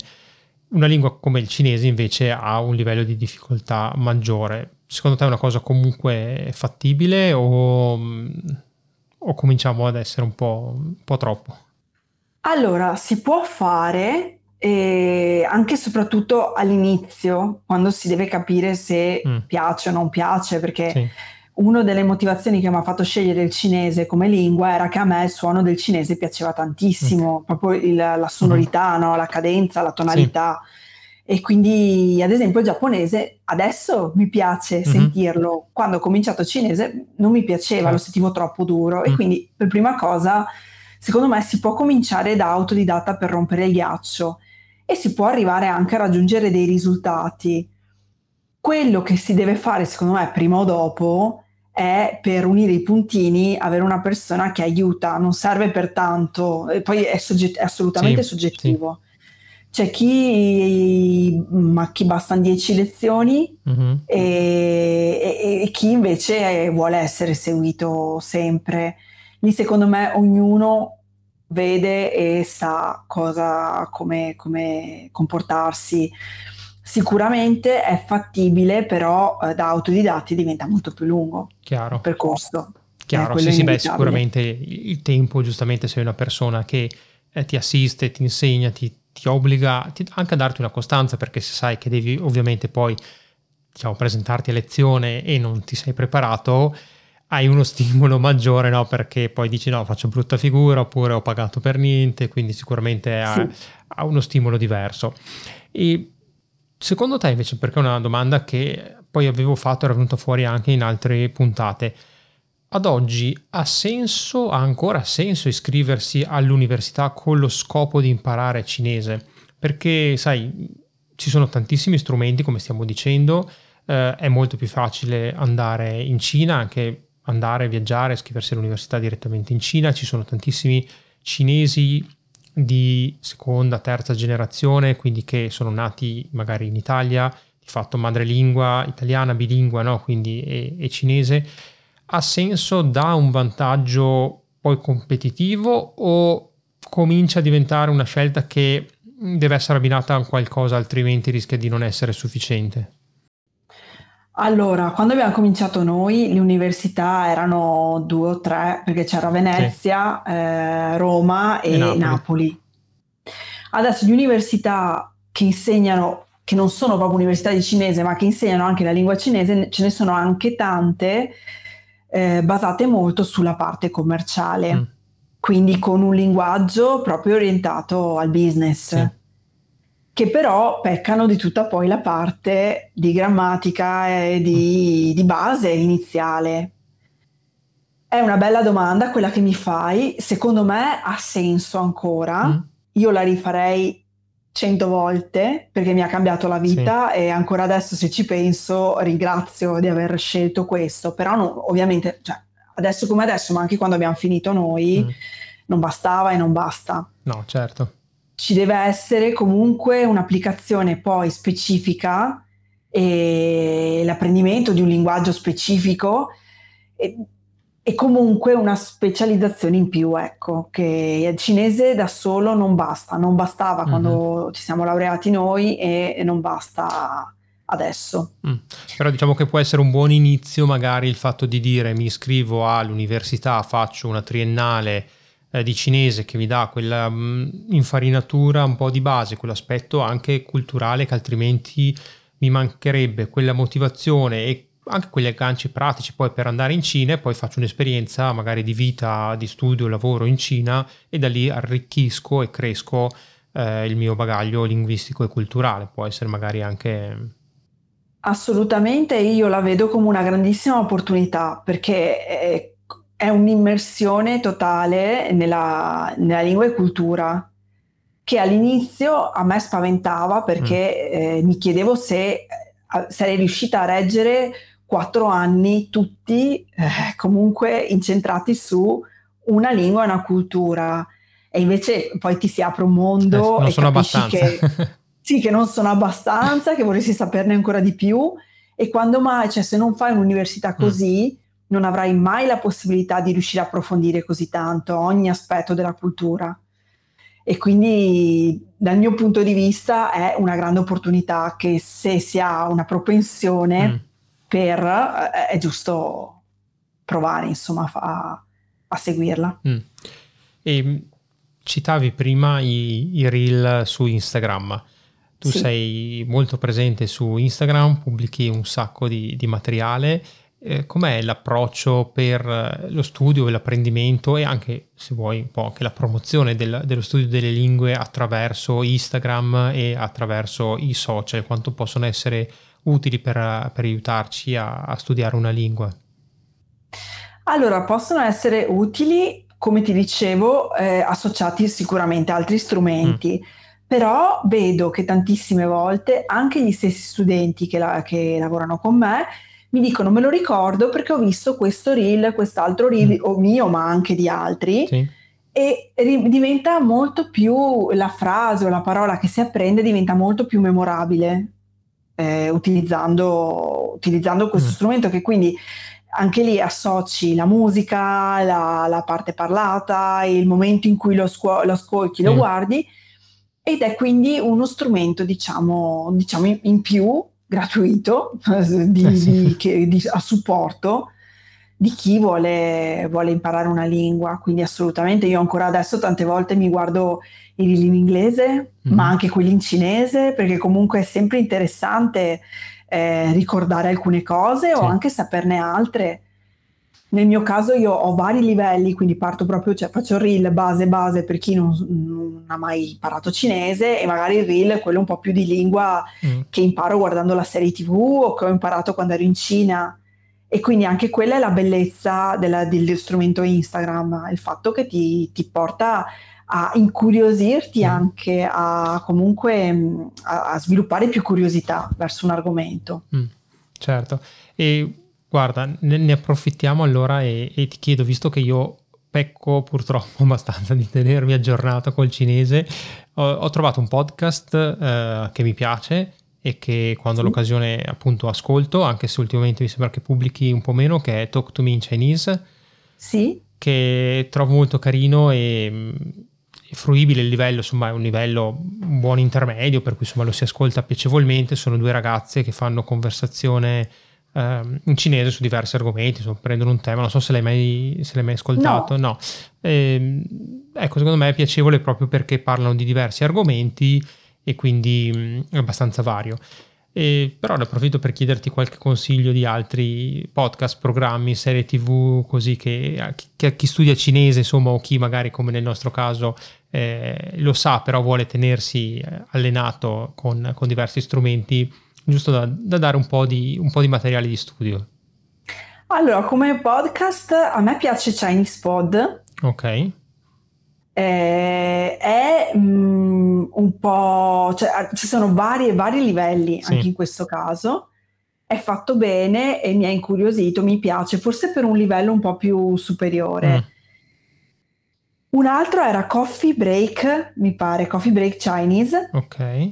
Una lingua come il cinese invece ha un livello di difficoltà maggiore. Secondo te è una cosa comunque fattibile o, o cominciamo ad essere un po', un po' troppo? Allora, si può fare, e anche e soprattutto all'inizio, quando si deve capire se mm. piace o non piace, perché sì. una delle motivazioni che mi ha fatto scegliere il cinese come lingua era che a me il suono del cinese piaceva tantissimo, mm. proprio il, la sonorità, mm. no? la cadenza, la tonalità. Sì. E quindi, ad esempio, il giapponese adesso mi piace mm-hmm. sentirlo. Quando ho cominciato il cinese non mi piaceva, lo sentivo troppo duro. E mm. quindi, per prima cosa, secondo me si può cominciare da autodidatta per rompere il ghiaccio e si può arrivare anche a raggiungere dei risultati. Quello che si deve fare, secondo me, prima o dopo, è per unire i puntini avere una persona che aiuta, non serve per tanto, e poi è, sogget- è assolutamente sì, soggettivo. Sì. C'è chi, ma chi bastano 10 lezioni mm-hmm. e, e, e, chi invece vuole essere seguito sempre. Lì secondo me ognuno vede e sa cosa, come, come comportarsi. Sicuramente è fattibile, però eh, da autodidatti diventa molto più lungo Chiaro. il percorso. Chiaro, sì, sì, beh, sicuramente il tempo, giustamente, sei una persona che eh, ti assiste, ti insegna, ti, ti obbliga ti, anche a darti una costanza, perché se sai che devi ovviamente poi diciamo, presentarti a lezione e non ti sei preparato, hai uno stimolo maggiore, no? Perché poi dici no, faccio brutta figura oppure ho pagato per niente, quindi sicuramente ha, sì. ha uno stimolo diverso. E secondo te invece, perché è una domanda che poi avevo fatto, era venuta fuori anche in altre puntate, ad oggi ha senso, ha ancora senso iscriversi all'università con lo scopo di imparare cinese? Perché sai, ci sono tantissimi strumenti, come stiamo dicendo, eh, è molto più facile andare in Cina, anche andare, viaggiare, iscriversi all'università direttamente in Cina. Ci sono tantissimi cinesi di seconda, terza generazione, quindi che sono nati magari in Italia, di fatto madrelingua italiana, bilingua, no? quindi e, e cinese. Ha senso, dà un vantaggio poi competitivo o comincia a diventare una scelta che deve essere abbinata a qualcosa, altrimenti rischia di non essere sufficiente? Allora, quando abbiamo cominciato noi, le università erano due o tre, perché c'era Venezia, sì. eh, Roma e, e Napoli. Napoli. Adesso le università che insegnano, che non sono proprio università di cinese, ma che insegnano anche la lingua cinese, ce ne sono anche tante eh, basate molto sulla parte commerciale, mm. quindi con un linguaggio proprio orientato al business. Sì che però peccano di tutta poi la parte di grammatica e di, di base iniziale. È una bella domanda quella che mi fai, secondo me ha senso ancora, mm. io la rifarei cento volte perché mi ha cambiato la vita sì. e ancora adesso se ci penso ringrazio di aver scelto questo, però no, ovviamente cioè, adesso come adesso, ma anche quando abbiamo finito noi, mm. non bastava e non basta. No, certo ci deve essere comunque un'applicazione poi specifica e l'apprendimento di un linguaggio specifico e, e, comunque una specializzazione in più, ecco, che il cinese da solo non basta, non bastava mm-hmm. quando ci siamo laureati noi e, e non basta adesso. Mm. Però diciamo che può essere un buon inizio magari il fatto di dire mi iscrivo all'università, faccio una triennale eh, di cinese che mi dà quella mh, mm, infarinatura un po' di base, quell'aspetto anche culturale che altrimenti mi mancherebbe, quella motivazione e anche quegli agganci pratici poi per andare in Cina e poi faccio un'esperienza magari di vita, di studio, lavoro in Cina e da lì arricchisco e cresco eh, il mio bagaglio linguistico e culturale. Può essere magari anche... Assolutamente, io la vedo come una grandissima opportunità perché eh, è un'immersione totale nella, nella, lingua e cultura che all'inizio a me spaventava perché mm. eh, mi chiedevo se eh, sarei riuscita a reggere quattro anni tutti eh, comunque incentrati su una lingua e una cultura e invece poi ti si apre un mondo eh, non e sono abbastanza. che, sì, che non sono abbastanza, che vorresti saperne ancora di più e quando mai, cioè se non fai un'università mm. così, mm non avrai mai la possibilità di riuscire a approfondire così tanto ogni aspetto della cultura. E quindi dal mio punto di vista è una grande opportunità che se si ha una propensione mm. per, eh, è giusto provare insomma a, a seguirla. Mm. E citavi prima i, i reel su Instagram. Tu sì. sei molto presente su Instagram, pubblichi un sacco di, di materiale eh, com'è l'approccio per eh, lo studio e l'apprendimento e anche, se vuoi, un po' anche la promozione del, dello studio delle lingue attraverso Instagram e attraverso i social, quanto possono essere utili per, per aiutarci a, a, studiare una lingua? Allora, possono essere utili, come ti dicevo, eh, associati sicuramente a altri strumenti. Mm. Però vedo che tantissime volte anche gli stessi studenti che, la, che lavorano con me mi dicono me lo ricordo perché ho visto questo reel, quest'altro reel, mm. o mio ma anche di altri, sì. e ri- diventa molto più, la frase o la parola che si apprende diventa molto più memorabile eh, utilizzando, utilizzando, questo mm. strumento che quindi anche lì associ la musica, la, la parte parlata, il momento in cui lo, scu- lo ascolti, mm. lo guardi ed è quindi uno strumento diciamo, diciamo in, in più gratuito di, eh sì. di, che, di, a supporto di chi vuole, vuole, imparare una lingua. Quindi assolutamente io ancora adesso tante volte mi guardo i reel in inglese, mm. ma anche quelli in cinese, perché comunque è sempre interessante eh, ricordare alcune cose sì. o anche saperne altre. Nel mio caso io ho vari livelli, quindi parto proprio, cioè faccio il reel base base per chi non, non ha mai imparato cinese e magari il reel è quello un po' più di lingua mm. che imparo guardando la serie tv o che ho imparato quando ero in Cina. E quindi anche quella è la bellezza della, dello strumento Instagram, il fatto che ti, ti porta a incuriosirti mm. anche, a comunque a, a, sviluppare più curiosità verso un argomento. Mm, certo. E Guarda, ne, ne approfittiamo allora e, e, ti chiedo, visto che io pecco purtroppo abbastanza di tenermi aggiornato col cinese, ho, ho trovato un podcast eh, che mi piace e che quando sì. l'occasione appunto ascolto, anche se ultimamente mi sembra che pubblichi un po' meno, che è Talk to Me in Chinese. Sì. Che trovo molto carino e, fruibile il livello, insomma è un livello buon intermedio, per cui insomma lo si ascolta piacevolmente, sono due ragazze che fanno conversazione eh, in cinese su diversi argomenti, insomma, prendono un tema, non so se l'hai mai, se l'hai mai ascoltato, no. no. Eh, ecco, secondo me è piacevole proprio perché parlano di diversi argomenti e quindi è abbastanza vario. E, però ne approfitto per chiederti qualche consiglio di altri podcast, programmi, serie tv, così che, che chi studia cinese, insomma, o chi magari come nel nostro caso eh, lo sa, però vuole tenersi eh, allenato con, con diversi strumenti, giusto da, da dare un po, di, un po' di materiale di studio. Allora, come podcast a me piace Chinese Pod. Ok eh, è mm, un po', cioè, ci sono vari, vari livelli sì. anche in questo caso. È fatto bene e mi ha incuriosito, mi piace, forse per un livello un po' più superiore. Mm. Un altro era Coffee Break, mi pare, Coffee Break Chinese. Ok.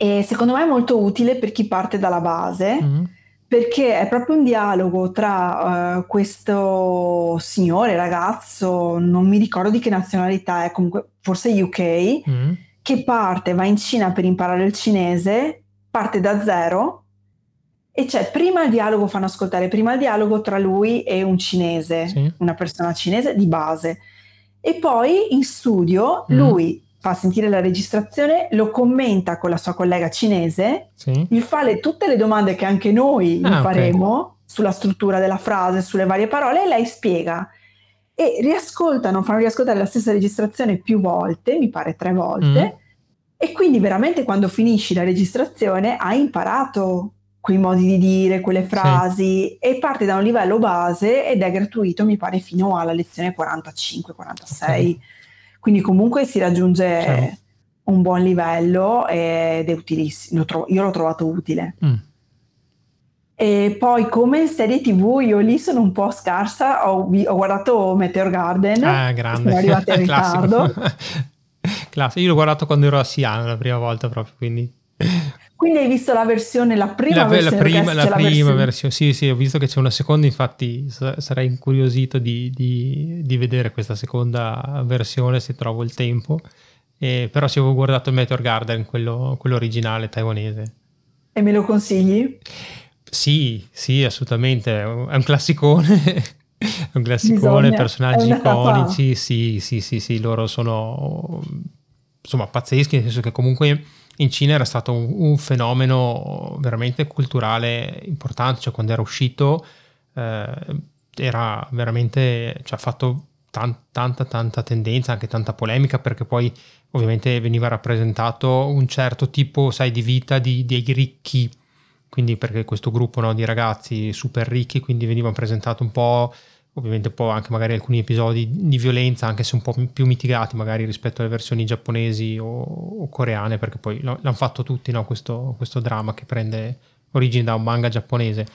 E secondo me è molto utile per chi parte dalla base. Mm perché è proprio un dialogo tra uh, questo signore, ragazzo, non mi ricordo di che nazionalità è, comunque forse UK, mm. che parte, va in Cina per imparare il cinese, parte da zero e c'è prima il dialogo, fanno ascoltare prima il dialogo tra lui e un cinese, sì. una persona cinese di base. E poi in studio mm. lui fa sentire la registrazione, lo commenta con la sua collega cinese, sì. gli fa le, tutte le domande che anche noi ah, faremo okay. sulla struttura della frase, sulle varie parole, e lei spiega. E riascoltano, fanno riascoltare la stessa registrazione più volte, mi pare tre volte, mm. e quindi veramente quando finisci la registrazione hai imparato quei modi di dire, quelle frasi, sì. e parte da un livello base ed è gratuito, mi pare, fino alla lezione 45-46. Okay. Quindi comunque si raggiunge certo. un buon livello ed è utilissimo. io l'ho trovato utile. Mm. E poi come serie tv io lì sono un po' scarsa, ho, ho guardato Meteor Garden, ah, grande. sono arrivata in ritardo. Classico, io l'ho guardato quando ero a Siena la prima volta proprio, quindi... Quindi hai visto la versione, la prima la, versione? La prima, la prima versione. versione. sì, sì, ho visto che c'è una seconda, infatti sarei incuriosito di, di, di vedere questa seconda versione se trovo il tempo. Eh, però si avevo guardato il Meteor Garden, quello, quello originale taiwanese. E me lo consigli? Sì, sì, assolutamente, è un classicone. è un classicone, Bisogna. personaggi iconici, sì, sì, sì, sì, loro sono insomma pazzeschi, nel senso che comunque in Cina era stato un, un fenomeno veramente culturale importante, cioè quando era uscito eh, era veramente, cioè ha fatto tan, tanta tanta tendenza, anche tanta polemica perché poi ovviamente veniva rappresentato un certo tipo, sai, di vita di, dei ricchi, quindi perché questo gruppo no, di ragazzi super ricchi, quindi venivano presentati un po' ovviamente poi anche magari alcuni episodi di violenza, anche se un po' più mitigati magari rispetto alle versioni giapponesi o, o coreane, perché poi l'hanno fatto tutti no? questo, questo dramma che prende origine da un manga giapponese.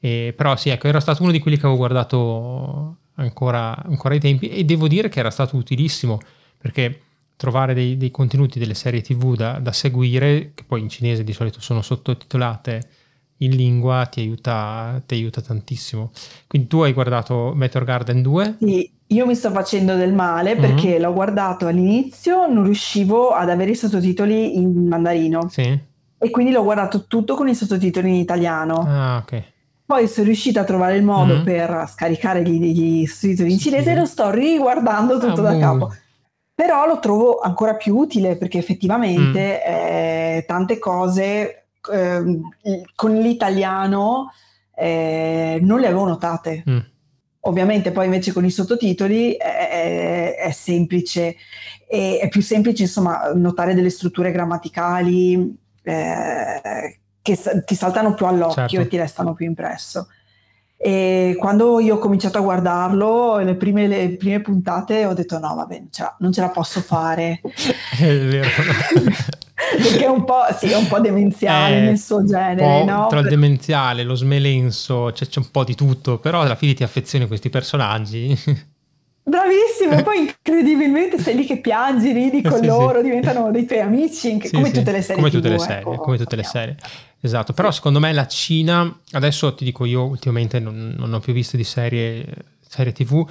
E, però sì, ecco, era stato uno di quelli che avevo guardato ancora, ancora ai tempi e devo dire che era stato utilissimo, perché trovare dei, dei contenuti delle serie tv da, da seguire, che poi in cinese di solito sono sottotitolate, in lingua ti aiuta, ti aiuta tantissimo. Quindi tu hai guardato Meteor Garden 2? Sì, io mi sto facendo del male mm-hmm. perché l'ho guardato all'inizio, non riuscivo ad avere i sottotitoli in mandarino. Sì. E quindi l'ho guardato tutto con i sottotitoli in italiano. Ah, ok. Poi sono riuscita a trovare il modo mm-hmm. per scaricare gli, gli sottotitoli in cinese sì. e lo sto riguardando tutto ah, da capo. Però lo trovo ancora più utile perché effettivamente mm. eh, tante cose eh, con l'italiano eh, non le avevo notate. Mm. Ovviamente poi invece con i sottotitoli è, è, semplice, è, è, più semplice insomma notare delle strutture grammaticali eh, che ti saltano più all'occhio certo. e ti restano più impresso. E quando io ho cominciato a guardarlo, le prime, le prime puntate ho detto no, vabbè, non ce la, non ce la posso fare. è vero. perché è un po', sì, è un po' demenziale eh, nel suo genere. No? Tra il demenziale, lo smelenso, cioè c'è un po' di tutto, però alla fine ti affezioni a questi personaggi. Bravissimo, poi incredibilmente sei lì che piangi, ridi con sì, sì. diventano dei tuoi amici, sì, come tutte le serie. Come tutte TV, le serie, ecco, come tutte le serie. Esatto, però secondo me la Cina, adesso ti dico io ultimamente non, non ho più visto di serie, serie TV,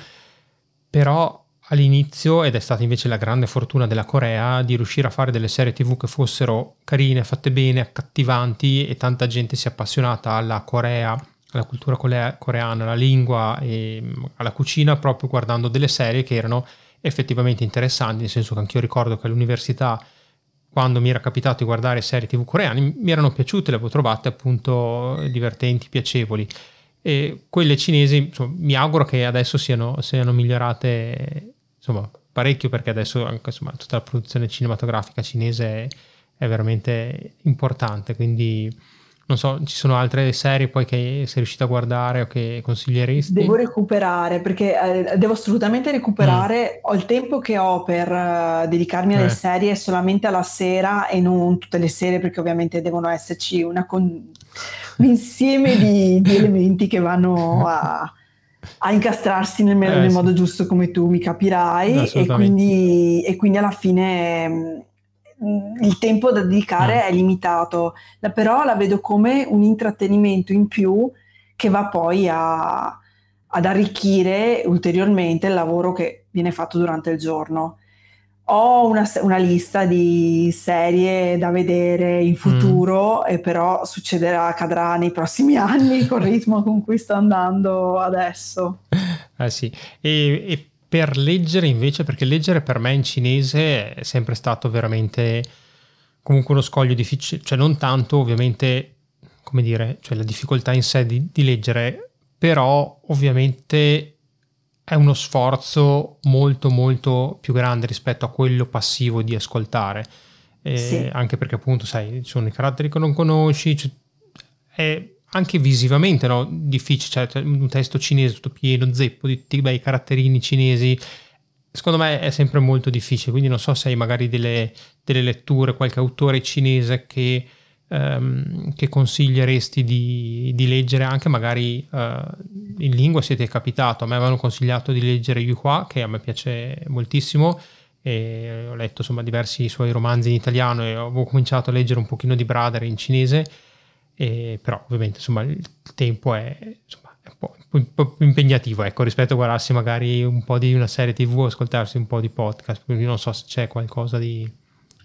però all'inizio, ed è stata invece la grande fortuna della Corea, di riuscire a fare delle serie tv che fossero carine, fatte bene, accattivanti e tanta gente si è appassionata alla Corea, alla cultura coreana, alla lingua e alla cucina proprio guardando delle serie che erano effettivamente interessanti, nel senso che anch'io ricordo che all'università quando mi era capitato di guardare serie tv coreane mi erano piaciute, le avevo trovate appunto divertenti, piacevoli. E quelle cinesi insomma, mi auguro che adesso siano, siano migliorate insomma, parecchio perché adesso anche insomma, tutta la produzione cinematografica cinese è, veramente importante, quindi non so, ci sono altre serie poi che sei riuscita a guardare o che consiglieresti? Devo recuperare perché eh, devo assolutamente recuperare. Mm. Ho il tempo che ho per uh, dedicarmi alle eh. serie solamente alla sera e non tutte le sere perché ovviamente devono esserci con- un insieme di, di, elementi che vanno a, a incastrarsi nel, eh, nel sì. modo giusto come tu mi capirai e quindi, e quindi alla fine il tempo da dedicare mm. è limitato, però la vedo come un intrattenimento in più che va poi a, ad arricchire ulteriormente il lavoro che viene fatto durante il giorno. Ho una, una lista di serie da vedere in mm. futuro, mm. e però succederà, accadrà nei prossimi anni col ritmo con cui sto andando adesso. Eh sì, e, e per leggere invece, perché leggere per me in cinese è sempre stato veramente comunque uno scoglio difficile, cioè non tanto ovviamente, come dire, cioè la difficoltà in sé di, di leggere, però ovviamente è uno sforzo molto molto più grande rispetto a quello passivo di ascoltare. Eh, sì. Anche perché appunto, sai, ci sono i caratteri che non conosci, cioè, è anche visivamente no? difficile, cioè un testo cinese tutto pieno, zeppo di tutti i bei caratterini cinesi, secondo me è sempre molto difficile, quindi non so se hai magari delle, delle letture, qualche autore cinese che, um, che consiglieresti di, di, leggere anche magari uh, in lingua è capitato, a me avevano consigliato di leggere Yu Hua che a me piace moltissimo ho letto insomma diversi suoi romanzi in italiano e ho cominciato a leggere un pochino di Brother in cinese e, però ovviamente insomma il tempo è, insomma, è un, po', un, po', più impegnativo ecco, rispetto a guardarsi magari un po' di una serie tv o ascoltarsi un po' di podcast, quindi non so se c'è qualcosa di,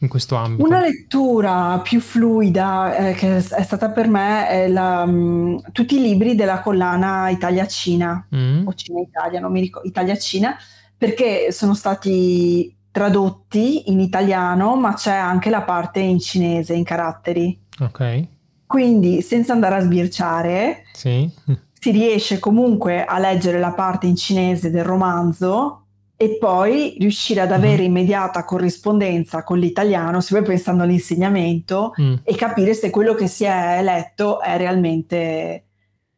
in questo ambito. Una lettura più fluida eh, che è stata per me è la, mm, tutti i libri della collana Italia-Cina mm. o Cina-Italia, non mi ricordo, Italia-Cina, perché sono stati tradotti in italiano, ma c'è anche la parte in cinese, in caratteri. Ok. Quindi, senza andare a sbirciare, sì. si riesce comunque a leggere la parte in cinese del romanzo e poi riuscire ad avere mm. immediata corrispondenza con l'italiano, se poi pensando all'insegnamento, mm. e capire se quello che si è letto è realmente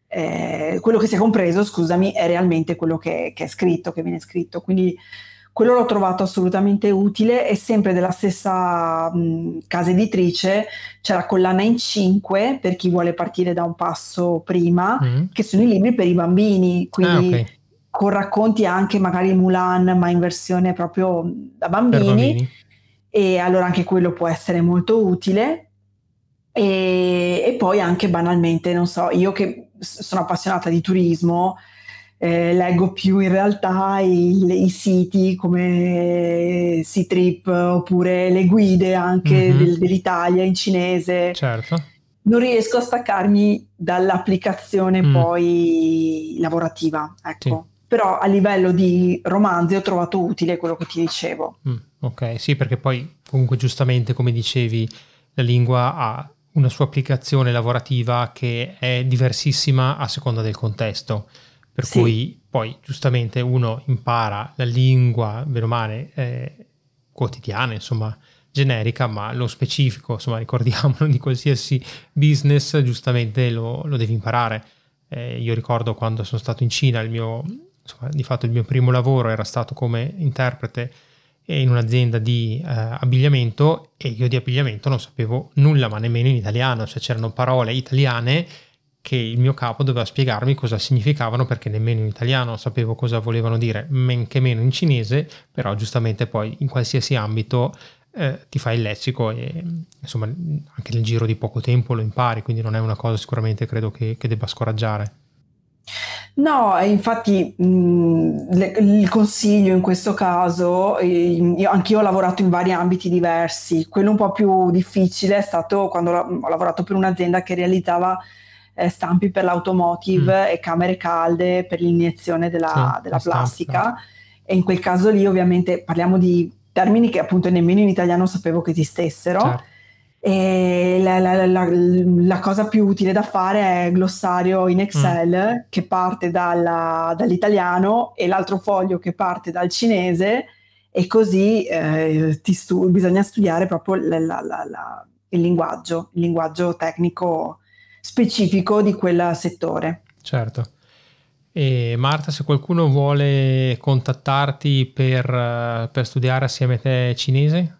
eh, quello che si è compreso, scusami, è realmente quello che, che, è scritto, che viene scritto. Quindi quello l'ho trovato assolutamente utile e sempre della stessa mh, casa editrice c'è la collana in 5 per chi vuole partire da un passo prima, mm. che sono i libri per i bambini, quindi ah, okay. Con racconti anche magari Mulan, ma in versione proprio da bambini. bambini. E allora anche quello può essere molto utile. E, e poi anche banalmente, non so, io che sono appassionata di turismo, eh, leggo più in realtà i, i siti come C-Trip oppure le guide anche mm-hmm. del, dell'Italia in cinese. Certo. Non riesco a staccarmi dall'applicazione mm. poi lavorativa, ecco. Sì. Però a livello di romanzi ho trovato utile quello che ti dicevo. Mm, ok, sì, perché poi comunque giustamente, come dicevi, la lingua ha una sua applicazione lavorativa che è diversissima a seconda del contesto per sì. cui poi giustamente uno impara la lingua, bene o male, eh, quotidiana, insomma, generica, ma lo specifico, insomma, ricordiamolo, di qualsiasi business, giustamente lo, lo devi imparare. Eh, io ricordo quando sono stato in Cina, il mio, insomma, di fatto il mio primo lavoro era stato come interprete in un'azienda di eh, abbigliamento e io di abbigliamento non sapevo nulla, ma nemmeno in italiano, cioè c'erano parole italiane che il mio capo doveva spiegarmi cosa significavano perché nemmeno in italiano sapevo cosa volevano dire, men che meno in cinese, però giustamente poi in qualsiasi ambito eh, ti fai il lessico e insomma anche nel giro di poco tempo lo impari, quindi non è una cosa sicuramente credo che, che debba scoraggiare. No, infatti mh, le, il consiglio in questo caso, io, anch'io ho lavorato in vari ambiti diversi, quello un po' più difficile è stato quando ho lavorato per un'azienda che realizzava eh, stampi per l'automotive mm. e camere calde per l'iniezione della, sì, della plastica stampa. e in quel caso lì ovviamente parliamo di termini che appunto nemmeno in italiano sapevo che esistessero. Certo la, la, la, la, cosa più utile da fare è glossario in Excel mm. che parte dalla, dall'italiano e l'altro foglio che parte dal cinese e così eh, stu- bisogna studiare proprio il linguaggio, il linguaggio tecnico specifico di quel settore. Certo. E Marta, se qualcuno vuole contattarti per, per studiare assieme a te cinese?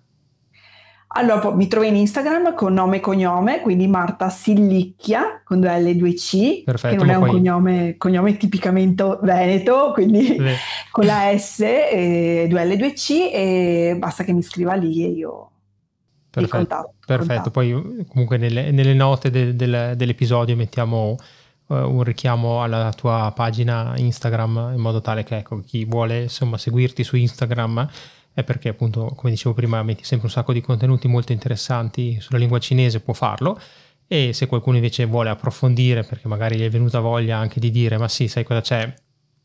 Allora, mi trovo in Instagram con nome e cognome, quindi Marta Sillicchia con due L e due C, Perfetto, che non è un cognome, cognome, tipicamente veneto, quindi Beh. con la S, e due L e due C e basta che mi scriva lì e io Perfetto, contatto, perfetto. Contatto. poi comunque nelle, nelle note de, de, dell'episodio mettiamo uh, un richiamo alla tua pagina Instagram in modo tale che ecco, chi vuole insomma seguirti su Instagram è perché appunto, come dicevo prima, metti sempre un sacco di contenuti molto interessanti sulla lingua cinese, può farlo. E se qualcuno invece vuole approfondire, perché magari gli è venuta voglia anche di dire, ma sì, sai cosa c'è?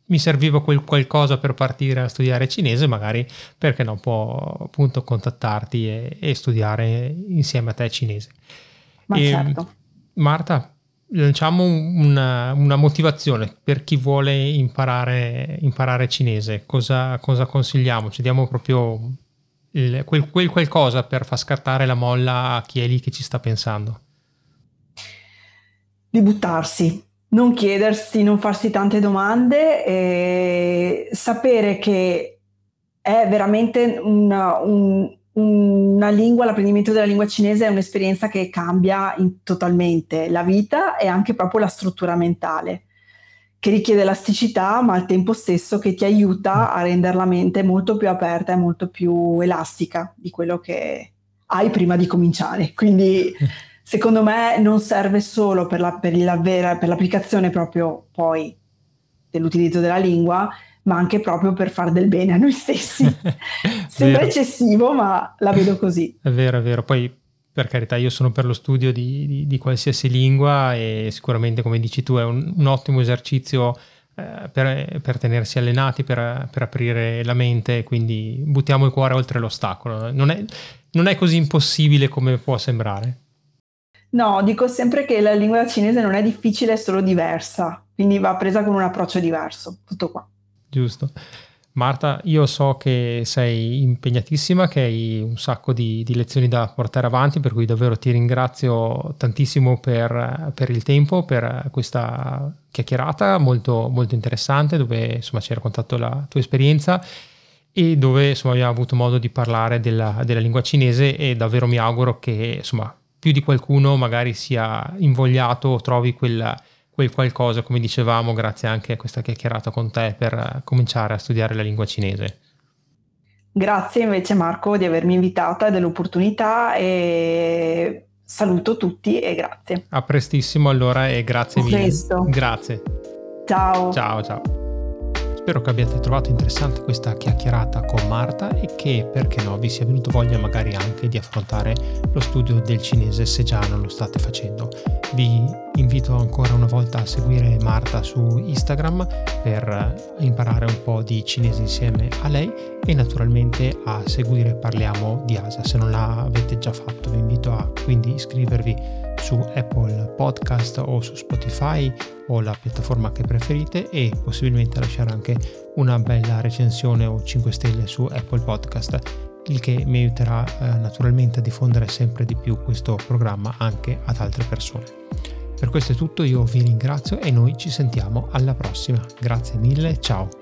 Mi serviva quel qualcosa per partire a studiare cinese, magari perché no, può appunto contattarti e, e studiare insieme a te cinese. Ma e, certo. Marta, lanciamo una, una, motivazione per chi vuole imparare, imparare cinese. Cosa, cosa, consigliamo? Ci diamo proprio il, quel, quel, qualcosa per far scattare la molla a chi è lì che ci sta pensando. Di buttarsi, non chiedersi, non farsi tante domande e sapere che è veramente un, un una lingua, l'apprendimento della lingua cinese è un'esperienza che cambia totalmente la vita e anche proprio la struttura mentale, che richiede elasticità, ma al tempo stesso che ti aiuta a rendere la mente molto più aperta e molto più elastica di quello che hai prima di cominciare. Quindi secondo me non serve solo per, la, per, la vera, per l'applicazione proprio poi dell'utilizzo della lingua, ma anche proprio per fare del bene a noi stessi. Sembra eccessivo, ma la vedo così. È vero, è vero. Poi, per carità, io sono per lo studio di, di, di qualsiasi lingua e sicuramente, come dici tu, è un, un ottimo esercizio eh, per, per, tenersi allenati, per, per, aprire la mente, quindi buttiamo il cuore oltre l'ostacolo. Non è, non è così impossibile come può sembrare. No, dico sempre che la lingua cinese non è difficile, è solo diversa, quindi va presa con un approccio diverso, tutto qua giusto. Marta, io so che sei impegnatissima, che hai un sacco di, di, lezioni da portare avanti, per cui davvero ti ringrazio tantissimo per, per il tempo, per questa chiacchierata molto, molto interessante, dove insomma ci hai raccontato la tua esperienza e dove insomma abbiamo avuto modo di parlare della, della lingua cinese e davvero mi auguro che insomma più di qualcuno magari sia invogliato o trovi quella quel qualcosa, come dicevamo, grazie anche a questa chiacchierata con te per eh, cominciare a studiare la lingua cinese. Grazie invece Marco di avermi invitata e dell'opportunità e saluto tutti e grazie. A prestissimo allora e grazie mille. Presto. Grazie. Ciao. Ciao ciao. Spero che abbiate trovato interessante questa chiacchierata con Marta e che, perché no, vi sia venuto voglia magari anche di affrontare lo studio del cinese se già non lo state facendo. Vi invito ancora una volta a seguire Marta su Instagram per imparare un po' di cinese insieme a lei e naturalmente a seguire Parliamo di Asia. Se non l'avete già fatto vi invito a quindi iscrivervi su Apple Podcast o su Spotify o la piattaforma che preferite e possibilmente lasciare anche una bella recensione o 5 stelle su Apple Podcast, il che mi aiuterà eh, naturalmente a diffondere sempre di più questo programma anche ad altre persone. Per questo è tutto, io vi ringrazio e noi ci sentiamo alla prossima. Grazie mille, ciao!